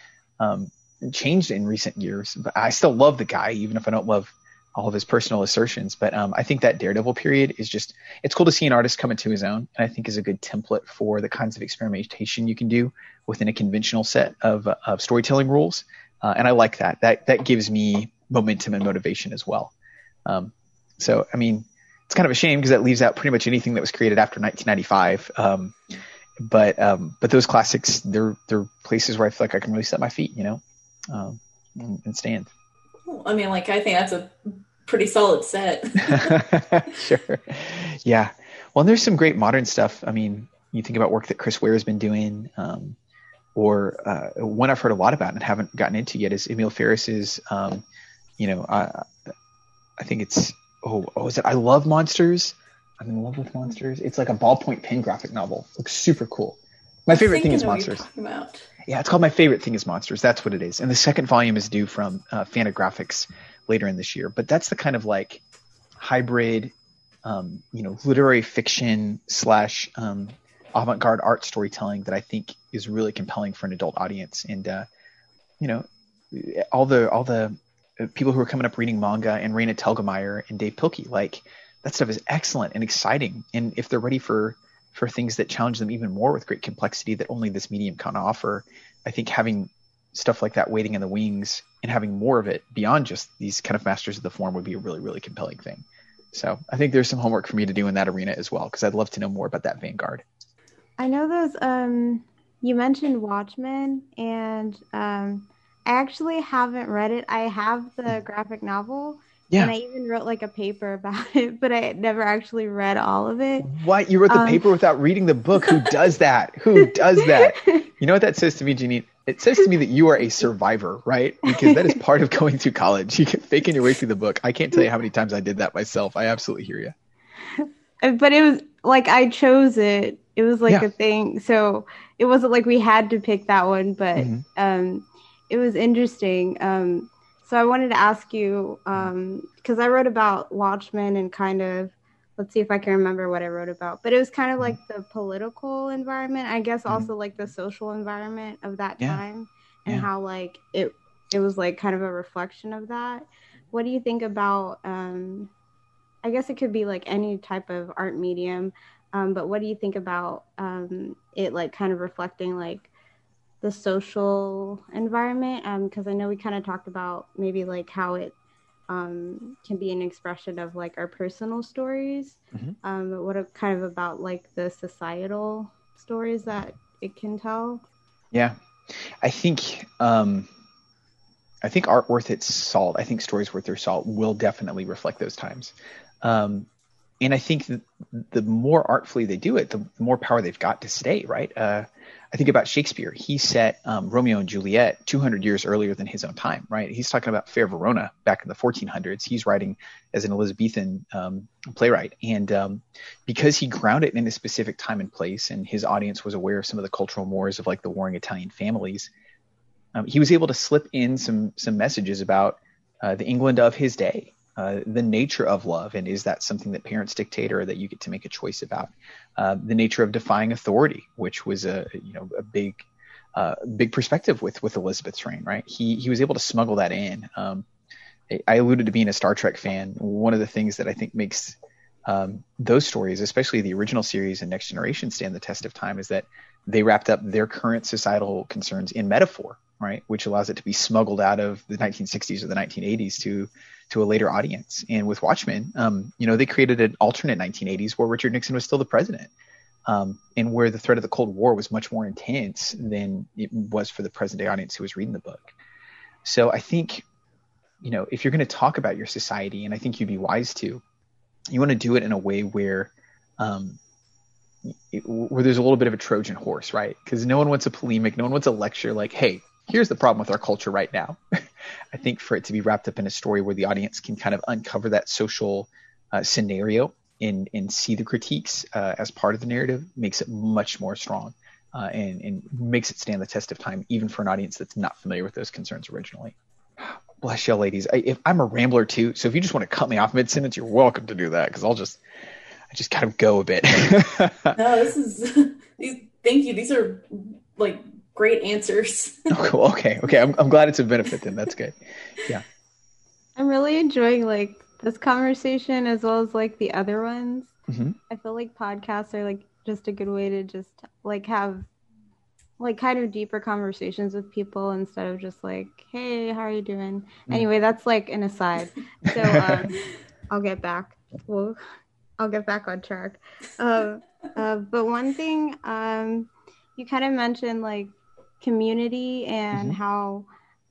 um, changed in recent years. But I still love the guy, even if I don't love all of his personal assertions. But um, I think that Daredevil period is just it's cool to see an artist come into his own, and I think is a good template for the kinds of experimentation you can do within a conventional set of of storytelling rules. Uh, and I like that. That that gives me momentum and motivation as well. Um, so, I mean, it's kind of a shame because that leaves out pretty much anything that was created after 1995. Um, but um, but those classics, they're they're places where I feel like I can really set my feet, you know, um, and, and stand. I mean, like I think that's a pretty solid set. sure. Yeah. Well, there's some great modern stuff. I mean, you think about work that Chris Ware has been doing, um, or uh, one I've heard a lot about and haven't gotten into yet is Emil Ferris's. Um, you know, I, I think it's oh, oh, is it? I love monsters. I'm in love with monsters. It's like a ballpoint pen graphic novel. Looks super cool. My favorite thing is monsters. Yeah, it's called My Favorite Thing is Monsters. That's what it is. And the second volume is due from uh, Fantagraphics later in this year. But that's the kind of like hybrid, um, you know, literary fiction slash um, avant-garde art storytelling that I think is really compelling for an adult audience. And uh, you know, all the all the people who are coming up reading manga and Raina Telgemeier and Dav Pilkey. Like that stuff is excellent and exciting. And if they're ready for for things that challenge them even more with great complexity that only this medium can offer, I think having stuff like that waiting in the wings and having more of it beyond just these kind of masters of the form would be a really really compelling thing. So I think there's some homework for me to do in that arena as well because I'd love to know more about that vanguard. I know those. Um, you mentioned Watchmen, and um, I actually haven't read it. I have the graphic novel. Yeah. And I even wrote like a paper about it, but I never actually read all of it. What? You wrote the um, paper without reading the book? Who does that? Who does that? You know what that says to me, Janine? It says to me that you are a survivor, right? Because that is part of going through college. You get faking your way through the book. I can't tell you how many times I did that myself. I absolutely hear you. But it was like I chose it. It was like yeah. a thing. So it wasn't like we had to pick that one, but mm-hmm. um it was interesting. Um, so I wanted to ask you because um, I wrote about Watchmen and kind of let's see if I can remember what I wrote about. But it was kind of like the political environment, I guess, mm-hmm. also like the social environment of that yeah. time, and yeah. how like it it was like kind of a reflection of that. What do you think about? Um, I guess it could be like any type of art medium, um, but what do you think about um, it like kind of reflecting like the social environment because um, I know we kind of talked about maybe like how it um, can be an expression of like our personal stories. Mm-hmm. Um, but what kind of about like the societal stories that it can tell? Yeah, I think um, I think art worth its salt. I think stories worth their salt will definitely reflect those times. Um, and I think the more artfully they do it, the more power they've got to stay. Right? Uh, I think about Shakespeare. He set um, Romeo and Juliet 200 years earlier than his own time, right? He's talking about Fair Verona back in the 1400s. He's writing as an Elizabethan um, playwright. And um, because he grounded in a specific time and place, and his audience was aware of some of the cultural mores of like the warring Italian families, um, he was able to slip in some some messages about uh, the England of his day, uh, the nature of love, and is that something that parents dictate or that you get to make a choice about? Uh, the nature of defying authority, which was a you know a big uh, big perspective with with Elizabeth's reign, right? He he was able to smuggle that in. Um, I alluded to being a Star Trek fan. One of the things that I think makes um, those stories, especially the original series and Next Generation, stand the test of time is that they wrapped up their current societal concerns in metaphor, right? Which allows it to be smuggled out of the 1960s or the 1980s to to a later audience. And with Watchmen, um, you know, they created an alternate 1980s where Richard Nixon was still the president, um, and where the threat of the Cold War was much more intense than it was for the present day audience who was reading the book. So I think, you know, if you're going to talk about your society, and I think you'd be wise to, you want to do it in a way where um, where there's a little bit of a Trojan horse, right? Because no one wants a polemic, no one wants a lecture like, hey, here's the problem with our culture right now. I think for it to be wrapped up in a story where the audience can kind of uncover that social uh, scenario and and see the critiques uh, as part of the narrative makes it much more strong uh, and and makes it stand the test of time even for an audience that's not familiar with those concerns originally. Bless you, ladies. I, if I'm a rambler too, so if you just want to cut me off mid sentence, you're welcome to do that because I'll just I just kind of go a bit. no, this is. Thank you. These are like great answers. oh, cool. Okay. Okay. I'm, I'm glad it's a benefit then. That's good. Yeah. I'm really enjoying like this conversation as well as like the other ones. Mm-hmm. I feel like podcasts are like just a good way to just like have like kind of deeper conversations with people instead of just like, hey, how are you doing? Mm. Anyway, that's like an aside. So um, I'll get back. Well, I'll get back on track. Uh, uh, but one thing um, you kind of mentioned like community and mm-hmm. how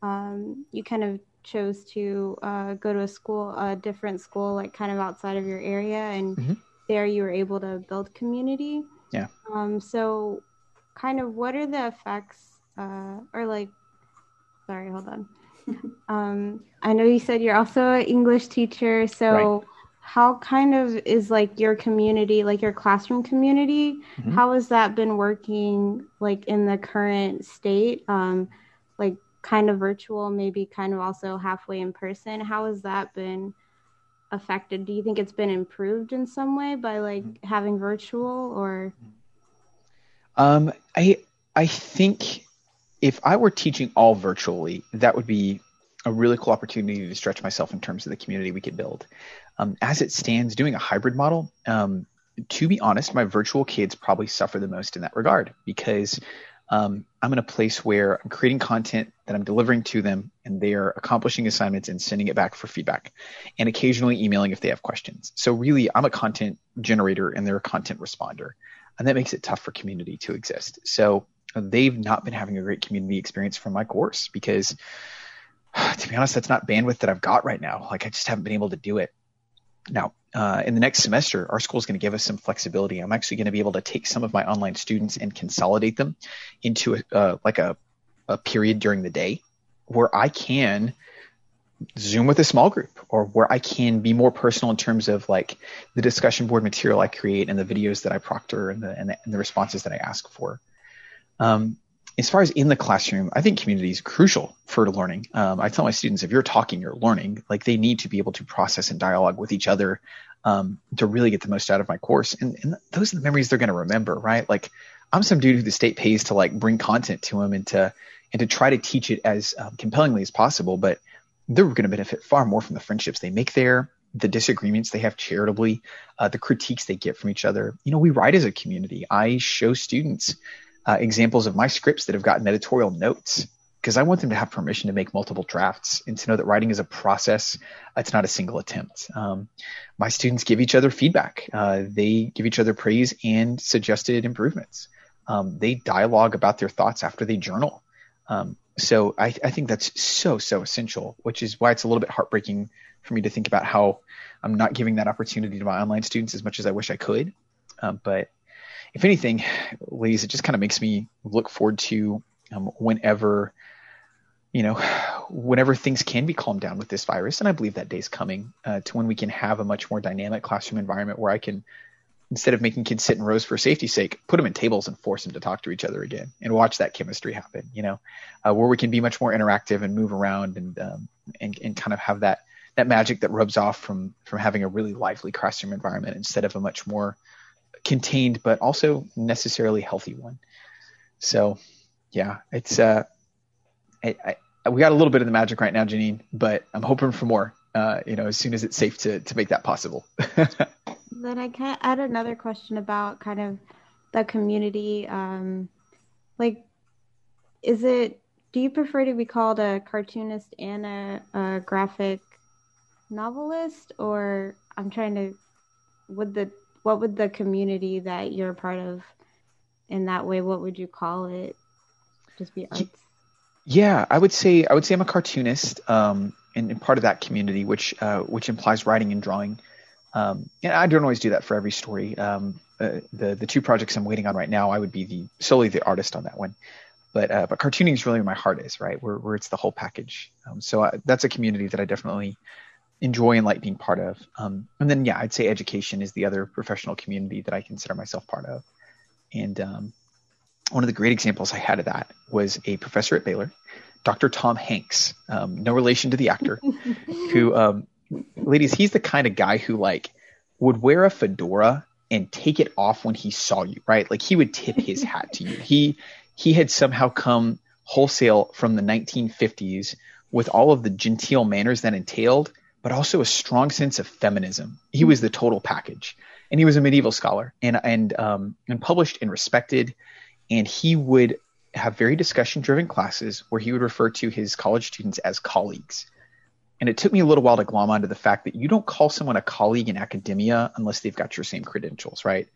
um, you kind of chose to uh, go to a school, a different school, like kind of outside of your area, and mm-hmm. there you were able to build community. Yeah. Um. So, kind of, what are the effects, uh, or like, sorry, hold on. um, I know you said you're also an English teacher, so. Right. How kind of is like your community, like your classroom community? Mm-hmm. How has that been working, like in the current state? Um, like kind of virtual, maybe kind of also halfway in person. How has that been affected? Do you think it's been improved in some way by like mm-hmm. having virtual or? Um, I I think if I were teaching all virtually, that would be a really cool opportunity to stretch myself in terms of the community we could build. Um, as it stands, doing a hybrid model, um, to be honest, my virtual kids probably suffer the most in that regard because um, I'm in a place where I'm creating content that I'm delivering to them and they are accomplishing assignments and sending it back for feedback and occasionally emailing if they have questions. So really I'm a content generator and they're a content responder. And that makes it tough for community to exist. So they've not been having a great community experience from my course because to be honest, that's not bandwidth that I've got right now. Like I just haven't been able to do it. Now, uh, in the next semester, our school is going to give us some flexibility. I'm actually going to be able to take some of my online students and consolidate them into a, uh, like a, a period during the day where I can Zoom with a small group or where I can be more personal in terms of like the discussion board material I create and the videos that I proctor and the, and the, and the responses that I ask for. Um, as far as in the classroom, I think community is crucial for learning. Um, I tell my students if you're talking, you're learning. Like they need to be able to process and dialogue with each other um, to really get the most out of my course. And, and those are the memories they're going to remember, right? Like I'm some dude who the state pays to like bring content to them and to and to try to teach it as um, compellingly as possible. But they're going to benefit far more from the friendships they make there, the disagreements they have charitably, uh, the critiques they get from each other. You know, we write as a community. I show students uh, examples of my scripts that have gotten editorial notes because I want them to have permission to make multiple drafts and to know that writing is a process. It's not a single attempt. Um, my students give each other feedback. Uh, they give each other praise and suggested improvements. Um, they dialogue about their thoughts after they journal. Um, so I, I, think that's so, so essential, which is why it's a little bit heartbreaking for me to think about how I'm not giving that opportunity to my online students as much as I wish I could. Um, but if anything, ladies, it just kind of makes me look forward to um, whenever, you know, whenever things can be calmed down with this virus, and I believe that day's coming uh, to when we can have a much more dynamic classroom environment where I can, instead of making kids sit in rows for safety's sake, put them in tables and force them to talk to each other again and watch that chemistry happen. You know, uh, where we can be much more interactive and move around and um, and and kind of have that that magic that rubs off from from having a really lively classroom environment instead of a much more contained but also necessarily healthy one. So, yeah, it's uh, I, I, we got a little bit of the magic right now, Janine, but I'm hoping for more. Uh, you know, as soon as it's safe to to make that possible. then I can add another question about kind of the community. Um, like, is it? Do you prefer to be called a cartoonist and a, a graphic novelist, or I'm trying to? Would the what would the community that you're a part of in that way what would you call it? Just be arts? yeah i would say i would say i'm a cartoonist um, and, and part of that community which uh, which implies writing and drawing. Um, and i don't always do that for every story. Um, uh, the the two projects i'm waiting on right now i would be the solely the artist on that one. But uh, but cartooning is really where my heart is right? Where, where it's the whole package. Um, so I, that's a community that i definitely enjoy and like being part of. Um, and then, yeah, I'd say education is the other professional community that I consider myself part of. And um, one of the great examples I had of that was a professor at Baylor, Dr. Tom Hanks, um, no relation to the actor, who, um, ladies, he's the kind of guy who like would wear a fedora and take it off when he saw you, right? Like he would tip his hat to you. He he had somehow come wholesale from the 1950s with all of the genteel manners that entailed, but also a strong sense of feminism. He was the total package, and he was a medieval scholar and and um, and published and respected. And he would have very discussion driven classes where he would refer to his college students as colleagues. And it took me a little while to glom onto the fact that you don't call someone a colleague in academia unless they've got your same credentials, right?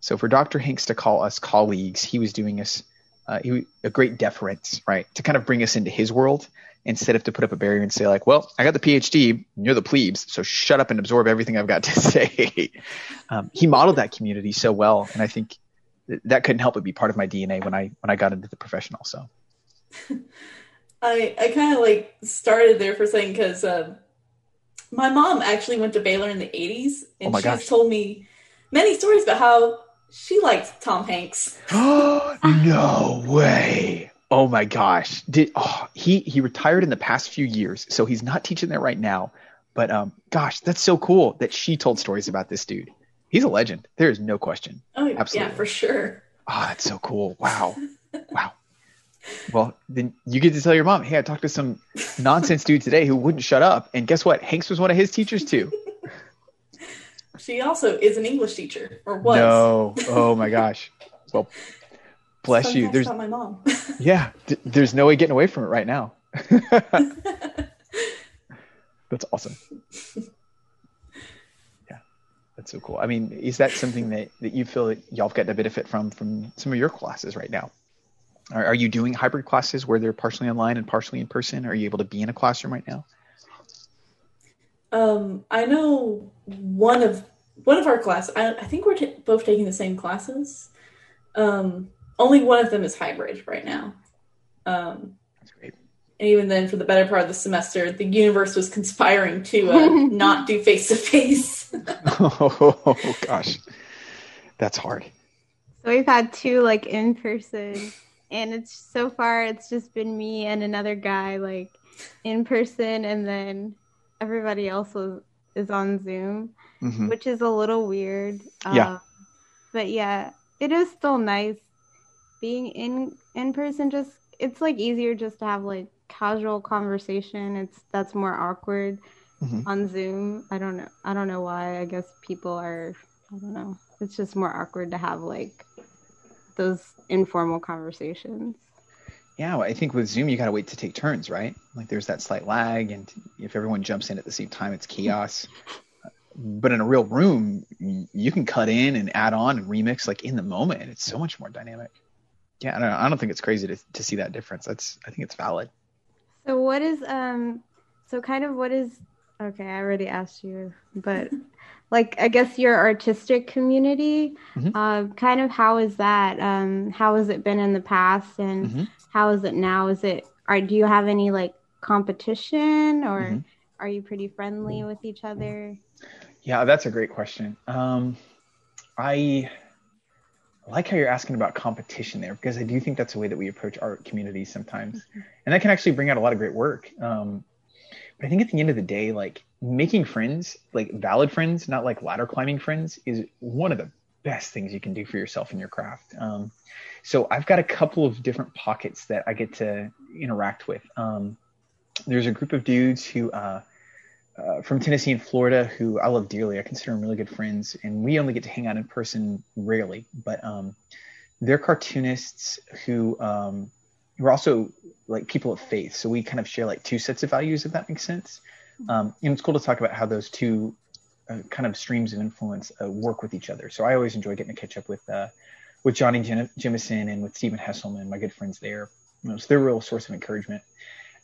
So for Dr. Hanks to call us colleagues, he was doing us uh, he, a great deference, right, to kind of bring us into his world instead of to put up a barrier and say like, well, I got the PhD, you're the plebes, so shut up and absorb everything I've got to say. um, he modeled that community so well, and I think that couldn't help but be part of my DNA when I when I got into the profession also. I I kind of like started there for saying because uh, my mom actually went to Baylor in the '80s, and Oh she's gosh. told me many stories about how she liked Tom Hanks. Oh no way. Oh my gosh. Did oh, he he retired in the past few years, so he's not teaching there right now. But um gosh, that's so cool that she told stories about this dude. He's a legend. There is no question. Oh yeah, for sure. Ah, that's so cool. Wow. Wow. Well, then you get to tell your mom, hey, I talked to some nonsense dude today who wouldn't shut up. And guess what? Hanks was one of his teachers too. She also is an English teacher, or was. No. Oh my gosh. Well, bless you. There's my mom. yeah, d- there's no way getting away from it right now. That's awesome. Yeah, that's so cool. I mean, is that something that, that you feel that y'all have gotten a benefit from from some of your classes right now? Are, are you doing hybrid classes where they're partially online and partially in person? Are you able to be in a classroom right now? Um, I know one of one of our class. I, I think we're t- both taking the same classes. Um, only one of them is hybrid right now. Um, That's great. and even then, for the better part of the semester, the universe was conspiring to uh, not do face to face. Oh gosh, that's hard. So we've had two like in person, and it's so far it's just been me and another guy like in person, and then everybody else was, is on Zoom, hmm which is a little weird. Yeah. Um, but yeah, it is still nice being in in person. Just it's like easier just to have like casual conversation. It's that's more awkward Mhm. on Zoom. I don't know. I don't know why. I guess people are. I don't know. It's just more awkward to have like those informal conversations. Yeah, well, I think with Zoom, you got to wait to take turns, right? Like there's that slight lag, and if everyone jumps in at the same time, it's chaos. But in a real room, you can cut in and add on and remix like in the moment. It's so much more dynamic. Yeah, I don't, know. I don't think it's crazy to, to see that difference. That's I think it's valid. So what is um? So kind of what is okay? I already asked you, but like I guess your artistic community. Mhm. Uh, kind of how is that? Um, how has it been in the past, and Mhm. how is it now? Is it? Are do you have any like competition, or Mhm. are you pretty friendly with each other? Yeah, that's a great question. Um, I like how you're asking about competition there because I do think that's a way that we approach art communities sometimes, and that can actually bring out a lot of great work. Um, but I think at the end of the day, like making friends, like valid friends, not like ladder climbing friends, is one of the best things you can do for yourself in your craft. Um, so I've got a couple of different pockets that I get to interact with. Um, there's a group of dudes who. Uh, uh, from Tennessee and Florida who I love dearly. I consider them really good friends, and we only get to hang out in person rarely. But um, they're cartoonists who um, who are also like people of faith. So we kind of share like two sets of values, if that makes sense. Um, and it's cool to talk about how those two uh, kind of streams of influence uh, work with each other. So I always enjoy getting to catch up with uh, with Johnny Jim- Jimison and with Stephen Hesselman, my good friends there. You know, so they're a real source of encouragement.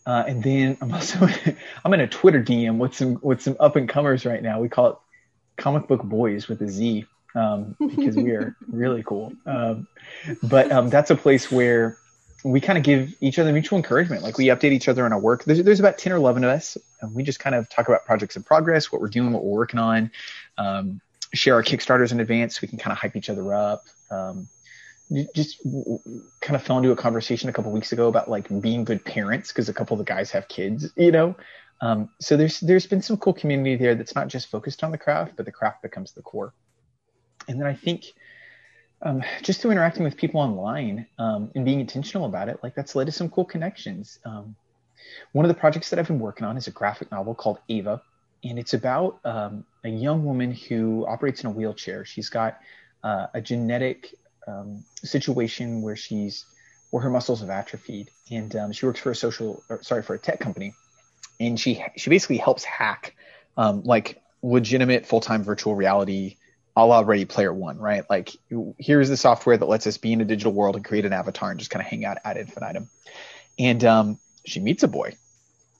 Uh, and then I'm also I'm in a Twitter DM with some with some up and comers right now. We call it Comic Book Boys with a Z um, because we are really cool. Um, but um, that's a place where we kind of give each other mutual encouragement. Like we update each other on our work. There's, there's about 10 or 11 of us. And we just kind of talk about projects in progress, what we're doing, what we're working on, um, share our Kickstarters in advance. So we can kind of hype each other up. Um, just kind of fell into a conversation a couple weeks ago about like being good parents because a couple of the guys have kids, you know. Um, so there's there's been some cool community there that's not just focused on the craft, but the craft becomes the core. And then I think um, just through interacting with people online um, and being intentional about it, like that's led to some cool connections. Um, one of the projects that I've been working on is a graphic novel called Ava, and it's about um, a young woman who operates in a wheelchair. She's got uh, a genetic um, situation where she's where her muscles have atrophied, and um, she works for a social, or, sorry, for a tech company, and she she basically helps hack like legitimate full time virtual reality a la Ready Player One, right? Like, here's the software that lets us be in a digital world and create an avatar and just kind of hang out ad infinitum. And um, she meets a boy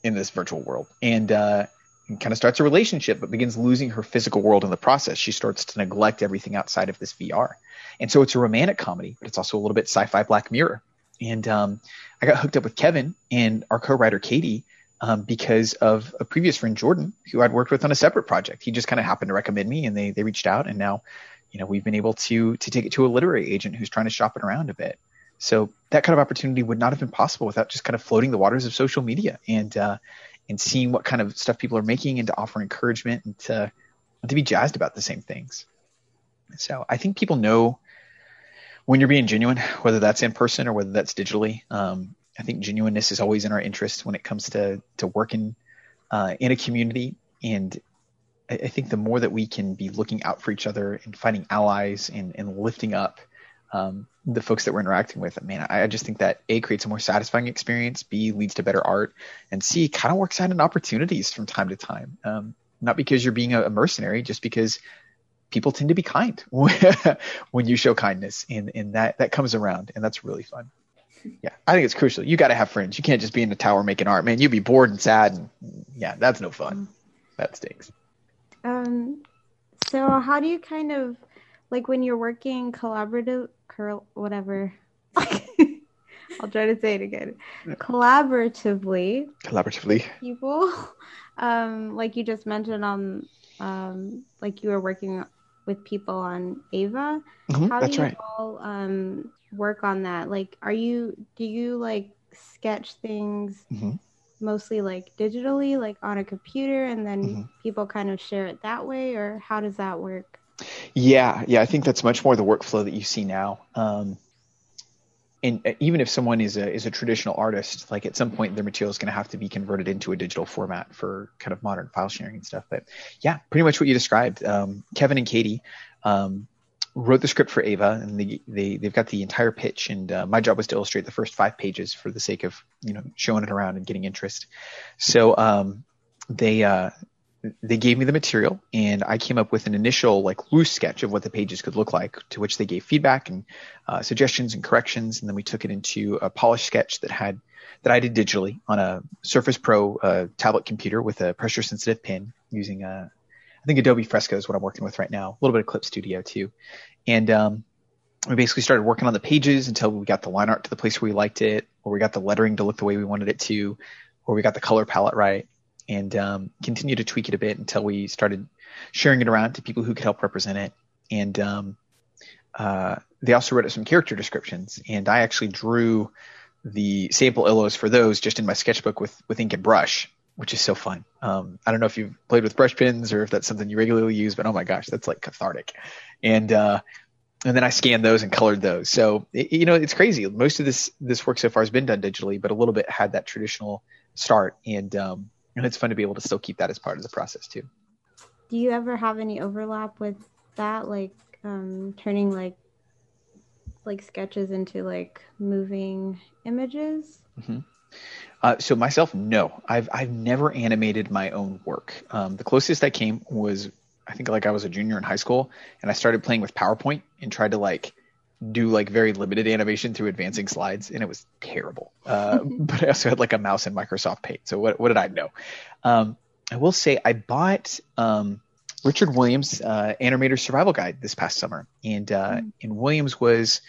in this virtual world and, uh, kind of starts a relationship, but begins losing her physical world in the process. She starts to neglect everything outside of this VR. And so it's a romantic comedy, but it's also a little bit sci fi Black Mirror. And um, I got hooked up with Kevin and our co writer Katie um, because of a previous friend, Jordan, who I'd worked with on a separate project. He just kind of happened to recommend me, and they they reached out, and now, you know, we've been able to to take it to a literary agent who's trying to shop it around a bit. So that kind of opportunity would not have been possible without just kind of floating the waters of social media and uh, and seeing what kind of stuff people are making, and to offer encouragement and to to be jazzed about the same things. So I think people know when you're being genuine, whether that's in person or whether that's digitally. Um, I think genuineness is always in our interest when it comes to to working uh, in a community, and I, I, think the more that we can be looking out for each other and finding allies and, and lifting up um, the folks that we're interacting with, man, I, I, just think that a creates a more satisfying experience, b leads to better art, and c kind of works out in opportunities from time to time. Um, not because you're being a, mercenary, just because people tend to be kind when you show kindness, and and that that comes around, and that's really fun yeah, I think it's crucial. You got to have friends. You can't just be in the tower making art, man. You'd be bored and sad, and yeah, that's no fun. That stinks. Um, so how do you kind of like when you're working collaborative, curl, whatever? I'll try to say it again. Collaboratively. Collaboratively. People, um, like you just mentioned on, um, like you were working with people on Ava. Mm-hmm, how do you right. all um work on that? Like, are you do you like sketch things mm-hmm. mostly like digitally, like on a computer, and then Mm-hmm. people kind of share it that way, or how does that work? Yeah, yeah, I think that's much more the workflow that you see now. Um, and uh, even if someone is a is a traditional artist, like at some point their material is going to have to be converted into a digital format for kind of modern file sharing and stuff. But yeah, pretty much what you described. Um, Kevin and Katie um, wrote the script for Ava, and they, they they've got the entire pitch. And uh, my job was to illustrate the first five pages for the sake of you know showing it around and getting interest. So um, they uh, they gave me the material and I came up with an initial like loose sketch of what the pages could look like to which they gave feedback and uh, suggestions and corrections. And then we took it into a polished sketch that had, that I did digitally on a Surface Pro uh, tablet computer with a pressure sensitive pen using a, I think Adobe Fresco is what I'm working with right now. A little bit of Clip Studio too. And, um, we basically started working on the pages until we got the line art to the place where we liked it, or we got the lettering to look the way we wanted it to, or we got the color palette right and um, continue to tweak it a bit until we started sharing it around to people who could help represent it. And um, uh, they also wrote us some character descriptions, and I actually drew the sample illos for those just in my sketchbook with with ink and brush, which is so fun. Um, I don't know if you've played with brush pens or if that's something you regularly use, but oh my gosh, that's like cathartic. And uh, and then I scanned those and colored those. So it, you know, it's crazy. Most of this this work so far has been done digitally, but a little bit had that traditional start and um, and it's fun to be able to still keep that as part of the process too. Do you ever have any overlap with that, like um, turning like like sketches into like moving images? Mm-hmm. Uh, so myself, no, I've I've never animated my own work. Um, the closest I came was I think like I was a junior in high school, and I started playing with PowerPoint and tried to like do like very limited animation through advancing slides, and it was terrible. Uh, but I also had like a mouse in Microsoft Paint, so what what did I know? Um, I will say I bought um, Richard Williams' uh, Animator Survival Guide this past summer, and uh, and Williams was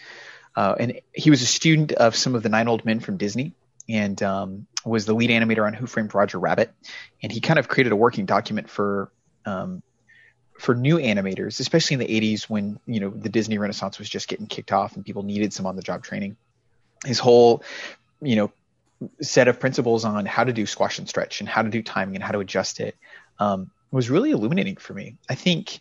uh, and he was a student of some of the nine old men from Disney and um, was the lead animator on Who Framed Roger Rabbit. And he kind of created a working document for um, for new animators, especially in the 80s when you know the Disney Renaissance was just getting kicked off and people needed some on the job training. His whole you know set of principles on how to do squash and stretch and how to do timing and how to adjust it um, was really illuminating for me. I think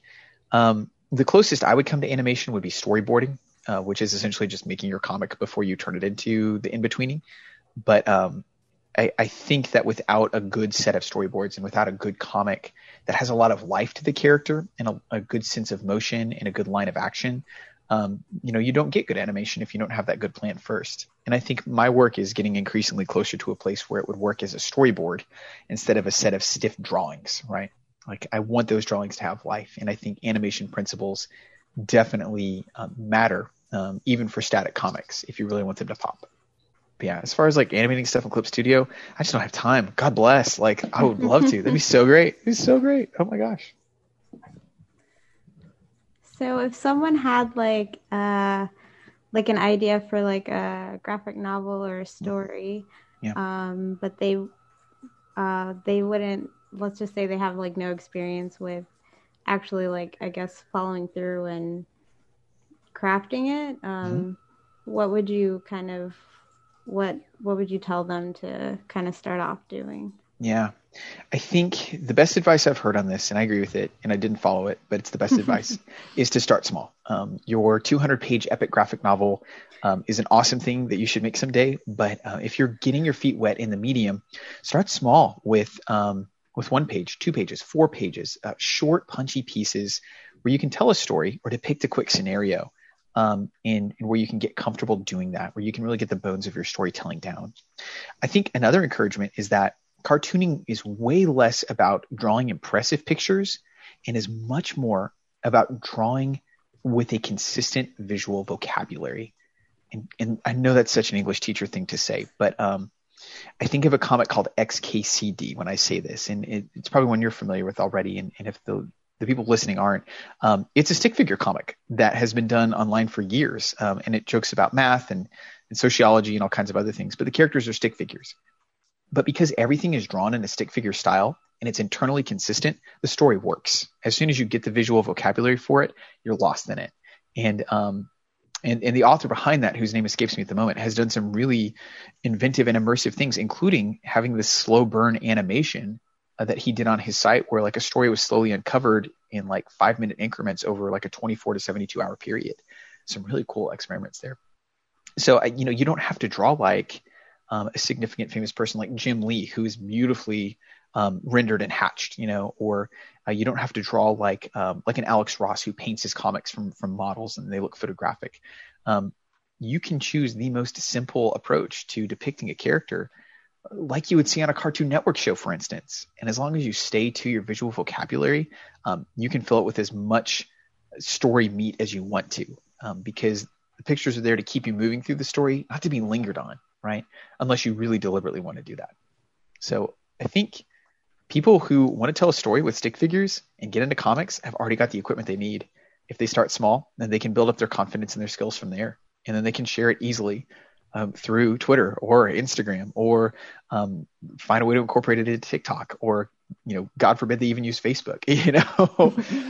um, the closest I would come to animation would be storyboarding, uh, which is essentially just making your comic before you turn it into the in betweening. But um, I, I, think that without a good set of storyboards and without a good comic that has a lot of life to the character and a, a good sense of motion and a good line of action, um, you know, you don't get good animation if you don't have that good plan first. And I think my work is getting increasingly closer to a place where it would work as a storyboard instead of a set of stiff drawings, right? Like I want those drawings to have life, and I think animation principles definitely um, matter, um, even for static comics, if you really want them to pop yeah, as far as like animating stuff in Clip Studio, I just don't have time. God bless. Like I would love to. That'd be so great. It'd be so great. Oh my gosh. So if someone had like uh like an idea for like a graphic novel or a story, yeah. um, but they uh they wouldn't let's just say they have like no experience with actually like I guess following through and crafting it, um, mm-hmm. what would you kind of what what would you tell them to kind of start off doing? Yeah. I think the best advice I've heard on this, and I agree with it, and I didn't follow it, but it's the best advice, is to start small. Um, your 200 page epic graphic novel um, is an awesome thing that you should make someday. But uh, if you're getting your feet wet in the medium, start small with um, with one page, two pages, four pages, uh, short, punchy pieces where you can tell a story or depict a quick scenario um, and, where you can get comfortable doing that, where you can really get the bones of your storytelling down. I think another encouragement is that cartooning is way less about drawing impressive pictures and is much more about drawing with a consistent visual vocabulary. And, and I know that's such an English teacher thing to say, but um, I think of a comic called XKCD when I say this, and it, it's probably one you're familiar with already. And, and if the the people listening aren't. Um, it's a stick figure comic that has been done online for years, um, and it jokes about math and, and sociology and all kinds of other things. But the characters are stick figures. But because everything is drawn in a stick figure style and it's internally consistent, the story works. As soon as you get the visual vocabulary for it, you're lost in it. And um, and, and the author behind that, whose name escapes me at the moment, has done some really inventive and immersive things, including having this slow burn animation uh, that he did on his site where like a story was slowly uncovered in like five minute increments over like a 24 to 72 hour period. Some really cool experiments there. So, you know, you don't have to draw like um, a significant famous person like Jim Lee, who is beautifully um, rendered and hatched, you know, or uh, you don't have to draw like um, like an Alex Ross who paints his comics from from models and they look photographic. Um, you can choose the most simple approach to depicting a character like you would see on a Cartoon Network show, for instance. And as long as you stay to your visual vocabulary, um, you can fill it with as much story meat as you want to, um, because the pictures are there to keep you moving through the story, not to be lingered on, right? Unless you really deliberately want to do that. So I think people who want to tell a story with stick figures and get into comics have already got the equipment they need. If they start small, then they can build up their confidence and their skills from there, and then they can share it easily um, through Twitter or Instagram or um, find a way to incorporate it into TikTok or you know God forbid they even use Facebook. You know,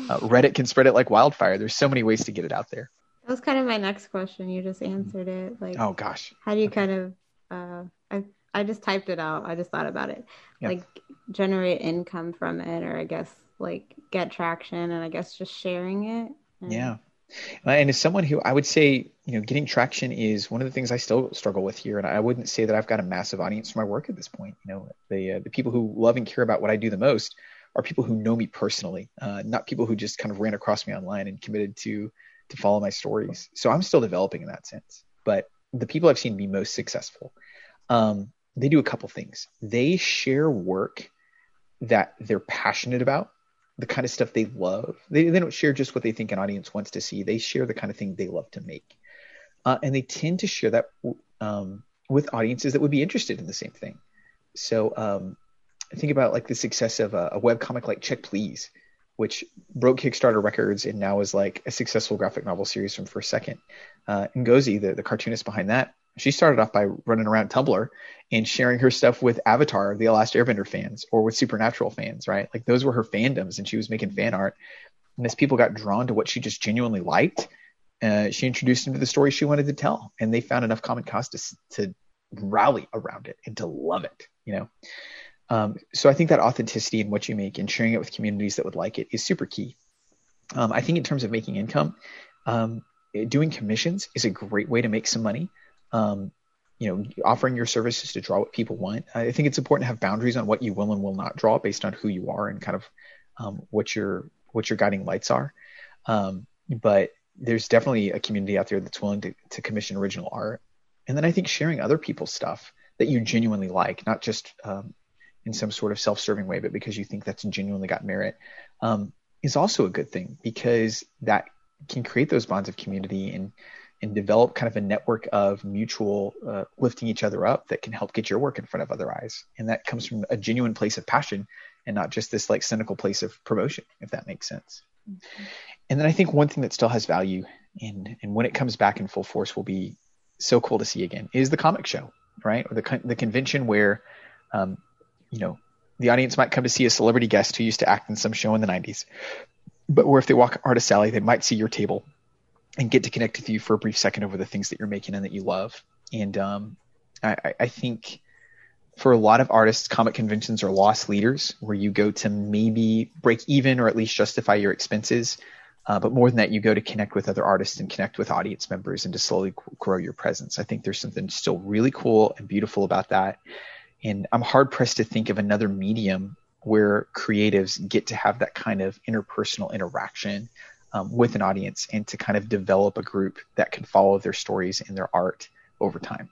uh, Reddit can spread it like wildfire. There's so many ways to get it out there. That was kind of my next question. You just answered it. Like, oh gosh, how do you kind of? Uh, I I just typed it out. I just thought about it. Yep. Like generate income from it, or I guess like get traction, and I guess just sharing it. And... Yeah. And as someone who I would say, you know, getting traction is one of the things I still struggle with here. And I wouldn't say that I've got a massive audience for my work at this point. You know, the uh, the people who love and care about what I do the most are people who know me personally, uh, not people who just kind of ran across me online and committed to to follow my stories. So I'm still developing in that sense. But the people I've seen be most successful, um, they do a couple things. They share work that they're passionate about the kind of stuff they love. They, they don't share just what they think an audience wants to see. They share the kind of thing they love to make. Uh, and they tend to share that um, with audiences that would be interested in the same thing. So um, think about like the success of a, a web comic like Check Please, which broke Kickstarter records and now is like a successful graphic novel series from First Second. uh, Ngozi, the, the cartoonist behind that, she started off by running around Tumblr and sharing her stuff with Avatar, the Last Airbender fans, or with Supernatural fans, right? Like those were her fandoms, and she was making fan art. And as people got drawn to what she just genuinely liked, uh, she introduced him to the story she wanted to tell, and they found enough common cause to, to rally around it and to love it, you know. Um, so I think that authenticity in what you make and sharing it with communities that would like it is super key. Um, I think in terms of making income, um, doing commissions is a great way to make some money. Um, you know, offering your services to draw what people want. I think it's important to have boundaries on what you will and will not draw based on who you are and kind of um, what your what your guiding lights are. Um, but there's definitely a community out there that's willing to, to commission original art. And then I think sharing other people's stuff that you genuinely like, not just um, in some sort of self-serving way, but because you think that's genuinely got merit, um, is also a good thing because that can create those bonds of community and and develop kind of a network of mutual uh, lifting each other up that can help get your work in front of other eyes. And that comes from a genuine place of passion and not just this like cynical place of promotion, if that makes sense. Mm-hmm. And then I think one thing that still has value and, and when it comes back in full force will be so cool to see again is the comic show, right? Or the, the convention where, um, you know, the audience might come to see a celebrity guest who used to act in some show in the 90s, but where if they walk Artist Alley, they might see your table and get to connect with you for a brief second over the things that you're making and that you love. And um, I, I, think for a lot of artists, comic conventions are loss leaders where you go to maybe break even or at least justify your expenses. Uh, but more than that, you go to connect with other artists and connect with audience members and to slowly grow your presence. I think there's something still really cool and beautiful about that. And I'm hard pressed to think of another medium where creatives get to have that kind of interpersonal interaction um, with an audience and to kind of develop a group that can follow their stories and their art over time.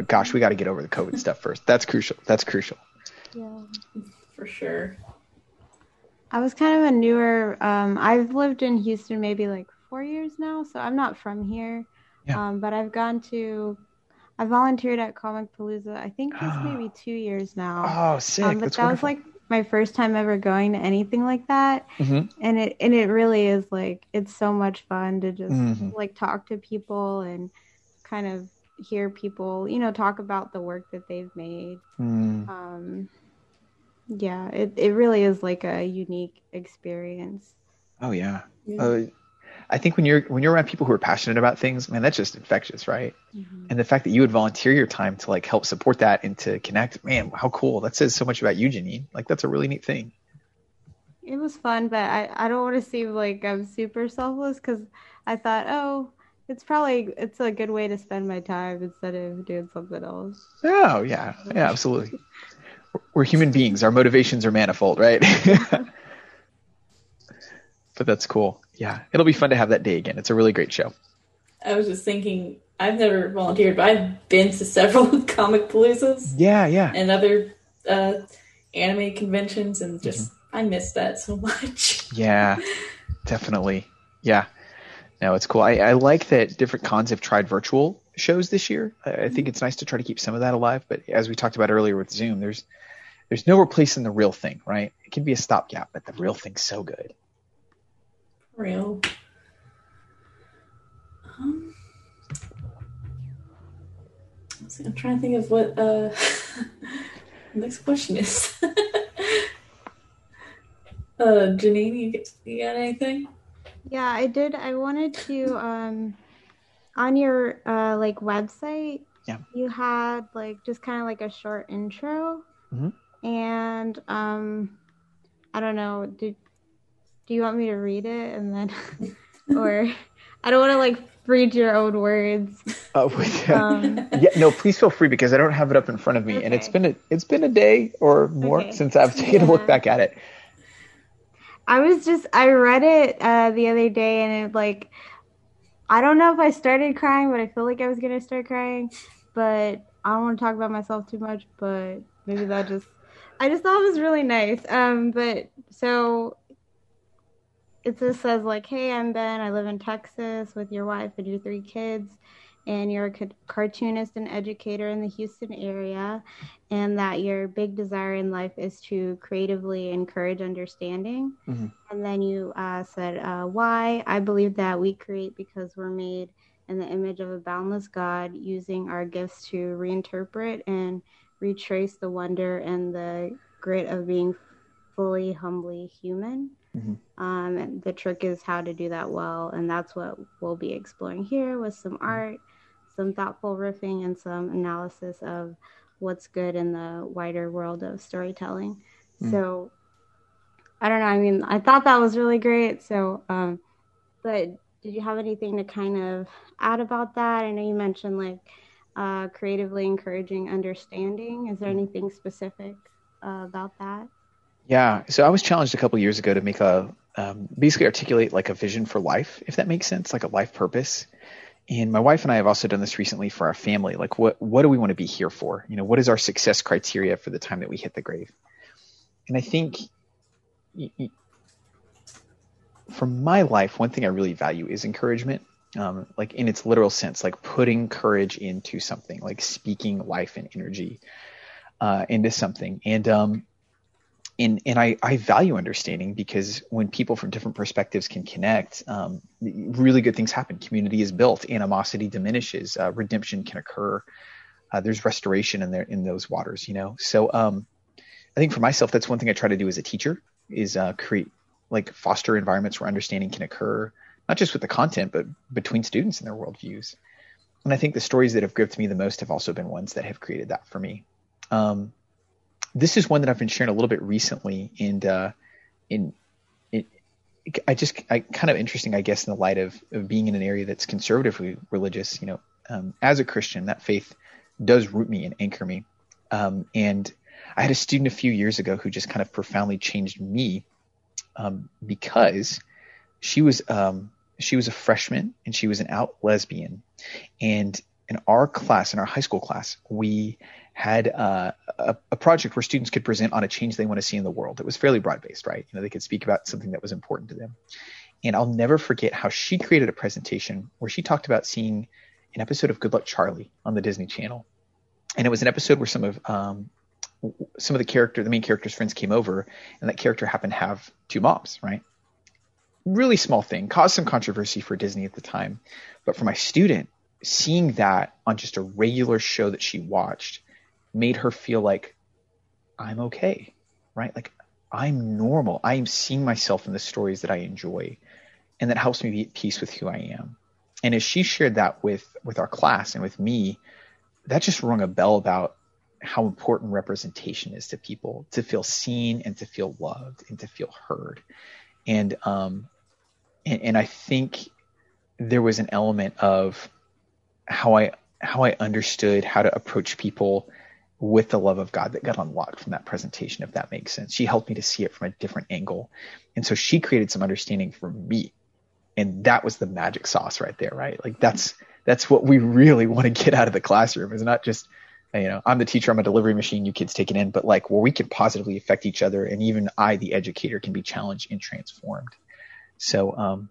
But gosh, we got to get over the COVID stuff first. That's crucial. That's crucial. Yeah, for sure. I was kind of a newer. Um, I've lived in Houston maybe like four years now, so I'm not from here. Yeah. Um, but I've gone to. I volunteered at Comicpalooza. I think it's maybe two years now. Oh, sick! Um, but That's that wonderful. was like my first time ever going to anything like that Mhm. and it and it really is like it's so much fun to just Mhm. like talk to people and kind of hear people you know talk about the work that they've made Mm. um yeah it, it really is like a unique experience Oh yeah. Yeah. Uh, I think when you're when you're around people who are passionate about things, man, that's just infectious, right? And the fact that you would volunteer your time to like help support that and to connect, man, how cool! That says so much about you, Janine. Like that's a really neat thing. it was fun but i i don't want to seem like i'm super selfless because i thought oh it's probably it's a good way to spend my time instead of doing something else Oh yeah, yeah, absolutely. We're human beings. Our motivations are manifold, right? but that's cool. Yeah, it'll be fun to have that day again. It's a really great show. I was just thinking, I've never volunteered, but I've been to several Comicpaloozas Yeah, yeah. and other uh, anime conventions, and just I miss that so much. Yeah, definitely. Yeah. No, it's cool. I, I like that different cons have tried virtual shows this year. I, I think it's nice to try to keep some of that alive. But as we talked about earlier with Zoom, there's there's no replacing the real thing, right? It can be a stopgap, but the real thing's so good. Real. Um, let's see, I'm trying to think of what uh, next question is. uh, Janine, you, get, you got anything? Yeah, I did. I wanted to um on your uh like website. Yeah. You had like just kind of like a short intro. Mhm. And um I don't know, did do you want me to read it and then or I don't want to like read your own words. Oh, Um yeah. No, please feel free because I don't have it up in front of me, and it's Okay. been a it's been a day or more Okay. since I've taken a look back at it. I was just I read it uh the other day and it like I don't know if I started crying, but I feel like I was gonna start crying. But I don't want to talk about myself too much, but maybe that just I just thought it was really nice. Um but so it just says like, Hey, I'm Ben, I live in Texas with your wife and your three kids and you're a cartoonist and educator in the Houston area, and that your big desire in life is to creatively encourage understanding. Mm-hmm. And then you uh, said, uh, Why? I believe that we create because we're made in the image of a boundless God, using our gifts to reinterpret and retrace the wonder and the grit of being fully, humbly human. Mm-hmm. Um, and the trick is how to do that well, and that's what we'll be exploring here with some art, some thoughtful riffing, and some analysis of what's good in the wider world of storytelling. Mm. So, I don't know. I mean, I thought that was really great. So, um, but did you have anything to kind of add about that? I know you mentioned like uh, creatively encouraging understanding. Is there anything specific uh, about that? Yeah. So I was challenged a couple years ago to make a um, basically articulate like a vision for life, if that makes sense, like a life purpose. And my wife and I have also done this recently for our family. Like, what what do we want to be here for? You know, what is our success criteria for the time that we hit the grave? And I think, for my life, one thing I really value is encouragement. Um, like in its literal sense, like putting courage into something, like speaking life and energy uh, into something. And um, and and I, I value understanding because when people from different perspectives can connect, um, really good things happen. Community is built, animosity diminishes, uh, redemption can occur. Uh, there's restoration in there in those waters, you know. So um, I think for myself, that's one thing I try to do as a teacher is uh, create like foster environments where understanding can occur, not just with the content, but between students and their worldviews. And I think the stories that have gripped me the most have also been ones that have created that for me. Um, this is one that I've been sharing a little bit recently, and uh, in it, I just I kind of interesting, I guess, in the light of, of being in an area that's conservatively religious. You know, um, as a Christian, that faith does root me and anchor me. Um, and I had a student a few years ago who just kind of profoundly changed me um, because she was um, she was a freshman and she was an out lesbian, and in our class, in our high school class, we had uh, a, a, project where students could present on a change they want to see in the world. It was fairly broad based, right? You know, they could speak about something that was important to them. And I'll never forget how she created a presentation where she talked about seeing an episode of Good Luck Charlie on the Disney Channel, and it was an episode where some of um, some of the character, the main character's friends came over, and that character happened to have two moms, right? Really small thing, caused some controversy for Disney at the time, but for my student, seeing that on just a regular show that she watched made her feel like I'm okay, right? Like I'm normal. I am seeing myself in the stories that I enjoy, and that helps me be at peace with who I am. And as she shared that with with our class and with me, that just rung a bell about how important representation is to people to feel seen and to feel loved and to feel heard. And um, and, and I think there was an element of how I how I understood how to approach people with the love of God that got unlocked from that presentation, if that makes sense. She helped me to see it from a different angle. And so she created some understanding for me. And that was the magic sauce right there, right? Like that's that's what we really want to get out of the classroom is not just you know, I'm the teacher, I'm a delivery machine, you kids take it in, but like where we can positively affect each other and even I, the educator, can be challenged and transformed. So um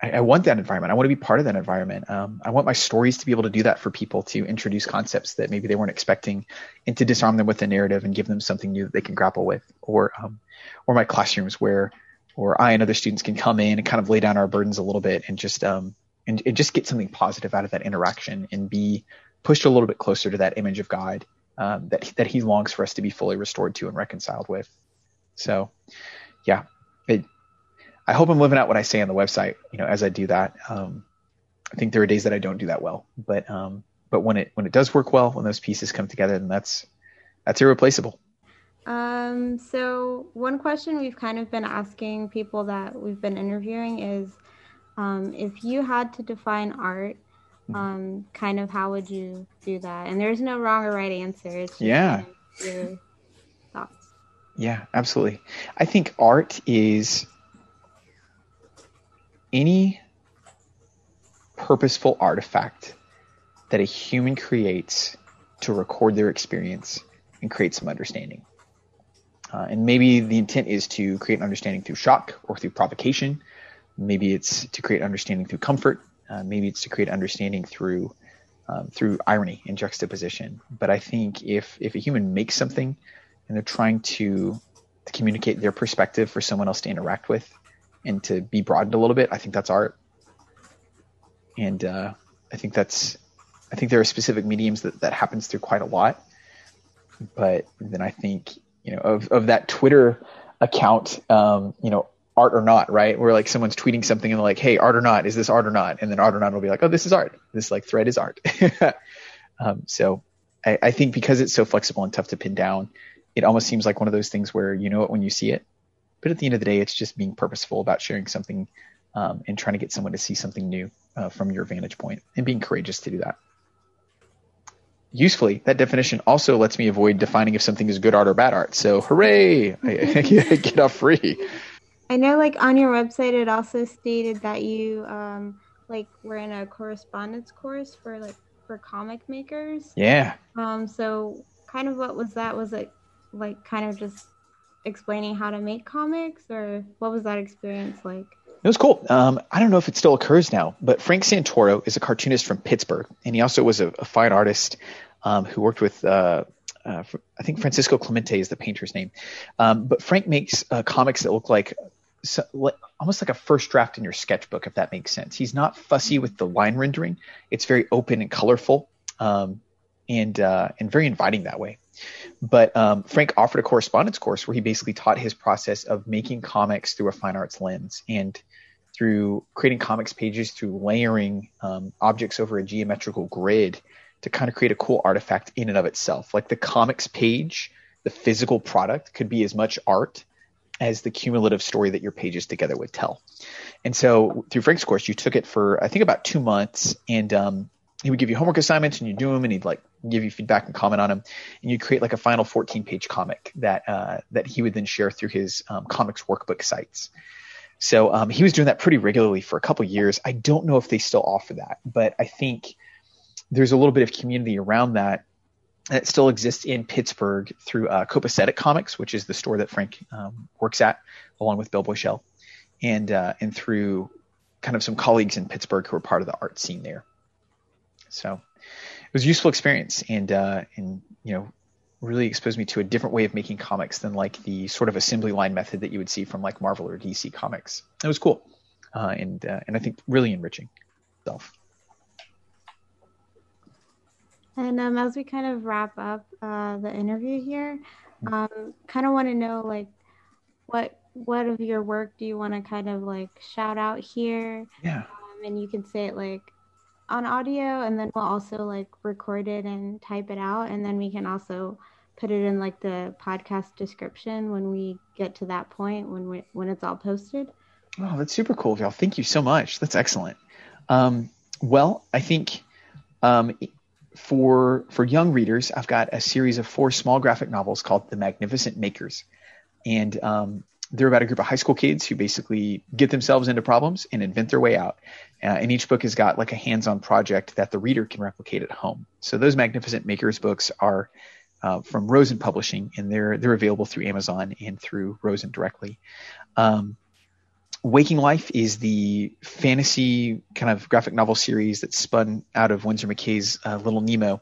I, I, want that environment. I want to be part of that environment. Um, I want my stories to be able to do that for people to introduce concepts that maybe they weren't expecting, and to disarm them with a narrative and give them something new that they can grapple with. Or, um, or my classrooms where, or I and other students can come in and kind of lay down our burdens a little bit and just, um, and, and just get something positive out of that interaction and be pushed a little bit closer to that image of God um, that that He longs for us to be fully restored to and reconciled with. So, yeah, I hope I'm living out what I say on the website. You know, as I do that, um, I think there are days that I don't do that well, but um, but when it when it does work well, when those pieces come together, then that's that's irreplaceable. Um, so one question we've kind of been asking people that we've been interviewing is, um, if you had to define art, mm-hmm. um, kind of how would you do that? And there's no wrong or right answer. It's yeah. Kind of your thoughts. Yeah, absolutely. I think art is any purposeful artifact that a human creates to record their experience and create some understanding. Uh, and maybe the intent is to create an understanding through shock or through provocation. Maybe it's to create understanding through comfort. Uh, maybe it's to create understanding through um, through irony and juxtaposition. But I think if if a human makes something and they're trying to to communicate their perspective for someone else to interact with and to be broadened a little bit, I think that's art. And uh, I think that's I think there are specific mediums that that happens through quite a lot. But then I think you know of of that Twitter account, um, you know, art or not, right? Where like someone's tweeting something and they're like, hey, art or not, is this art or not? And then art or not will be like, oh, this is art. This like thread is art. um, so I, I, think because it's so flexible and tough to pin down, it almost seems like one of those things where you know it when you see it. But at the end of the day, it's just being purposeful about sharing something um, and trying to get someone to see something new uh, from your vantage point and being courageous to do that. Usefully, that definition also lets me avoid defining if something is good art or bad art. So, hooray! I, get off free. I know, like on your website, it also stated that you um, like were in a correspondence course for like for comic makers. Yeah. Um. So, kind of what was that? Was it like kind of just explaining how to make comics, or what was that experience like? It was cool. Um, I don't know if it still occurs now, but Frank Santoro is a cartoonist from Pittsburgh, and he also was a, a fine artist um, who worked with. Uh, uh, I think Francesco Clemente is the painter's name, um, but Frank makes uh, comics that look like so, almost like a first draft in your sketchbook, if that makes sense. He's not fussy with the line rendering; it's very open and colorful, um, and uh, and very inviting that way. But um, Frank offered a correspondence course where he basically taught his process of making comics through a fine arts lens and through creating comics pages through layering um, objects over a geometrical grid to kind of create a cool artifact in and of itself. Like the comics page, the physical product could be as much art as the cumulative story that your pages together would tell. And so through Frank's course, you took it for I think about two months, and um, he would give you homework assignments, and you do them, and he'd like give you feedback and comment on them, and you'd create like a final 14 page comic that uh, that he would then share through his um, comics workbook sites. So um, he was doing that pretty regularly for a couple years. I don't know if they still offer that, but I think there's a little bit of community around that that still exists in Pittsburgh through uh, Copacetic Comics, which is the store that Frank um, works at, along with Bill Boichel, and uh, and through kind of some colleagues in Pittsburgh who are part of the art scene there. So it was a useful experience, and uh, and you know really exposed me to a different way of making comics than like the sort of assembly line method that you would see from like Marvel or DC comics. It was cool, uh, and uh, and I think really enriching. Self. And um, as we kind of wrap up uh, the interview here, um, kind of want to know like what what of your work do you want to kind of like shout out here? Yeah. Um, and you can say it like on audio, and then we'll also like record it and type it out, and then we can also put it in like the podcast description when we get to that point when we when it's all posted. Oh, that's super cool, y'all. Thank you so much. That's excellent. Um, well, I think um, for for young readers, I've got a series of four small graphic novels called The Magnificent Makers, and um, they're about a group of high school kids who basically get themselves into problems and invent their way out. Uh, and each book has got like a hands-on project that the reader can replicate at home. So those Magnificent Makers books are uh, from Rosen Publishing, and they're they're available through Amazon and through Rosen directly. Um, Waking Life is the fantasy kind of graphic novel series that spun out of Winsor McCay's uh, Little Nemo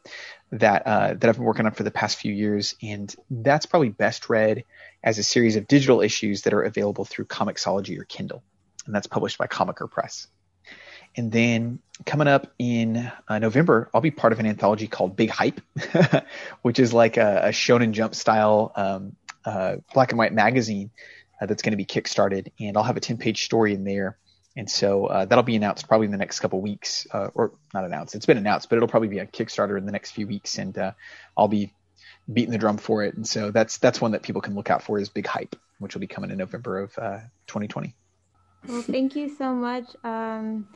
that uh, that I've been working on for the past few years, and that's probably best read as a series of digital issues that are available through Comixology or Kindle, and that's published by Comiker Press. And then coming up in uh, November, I'll be part of an anthology called Big Hype, which is like a, a Shonen Jump style um, uh, black and white magazine uh, that's going to be kickstarted, and I'll have a 10 page story in there. And so uh, that'll be announced probably in the next couple weeks, uh, or not announced. It's been announced, but it'll probably be a Kickstarter in the next few weeks, and uh, I'll be beating the drum for it. And so that's that's one that people can look out for is Big Hype, which will be coming in November of 2020. Uh, well, thank you so much. Um,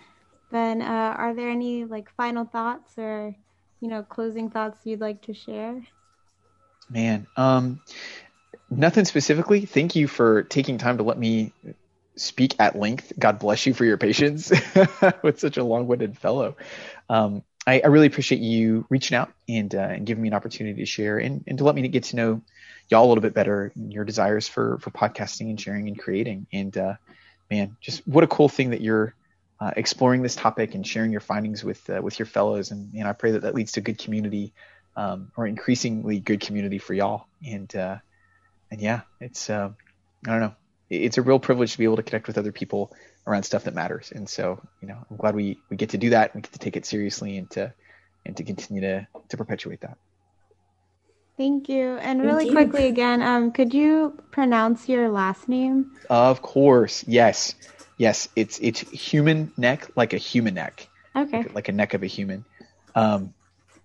ben, uh, are there any like final thoughts or you know closing thoughts you'd like to share? Man, um, Nothing specifically. Thank you for taking time to let me speak at length. God bless you for your patience with such a long-winded fellow. Um, I, I, really appreciate you reaching out and, uh, and giving me an opportunity to share and, and to let me get to know y'all a little bit better and your desires for for podcasting and sharing and creating. And uh, man, just what a cool thing that you're uh, exploring this topic and sharing your findings with uh, with your fellows. And, and I pray that that leads to good community um, or increasingly good community for y'all. And uh, and yeah, it's uh, I don't know, it's a real privilege to be able to connect with other people around stuff that matters. And so you know, I'm glad we we get to do that. We get to take it seriously and to and to continue to to perpetuate that. Thank you. And Thank really you. quickly again, um, could you pronounce your last name? Of course, yes, yes. It's it's human neck like a human neck, Okay. like, like a neck of a human. Um,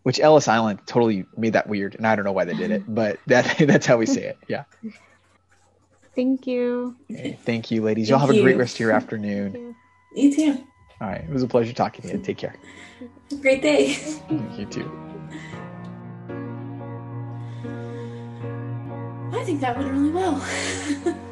which Ellis Island totally made that weird, and I don't know why they did it, but that that's how we say it. Yeah. Thank you. Hey, thank you, ladies. Y'all Thank have a great rest of your afternoon. You too. All right, it was a pleasure talking to you. Take care. Great day. You too. I think that went really well.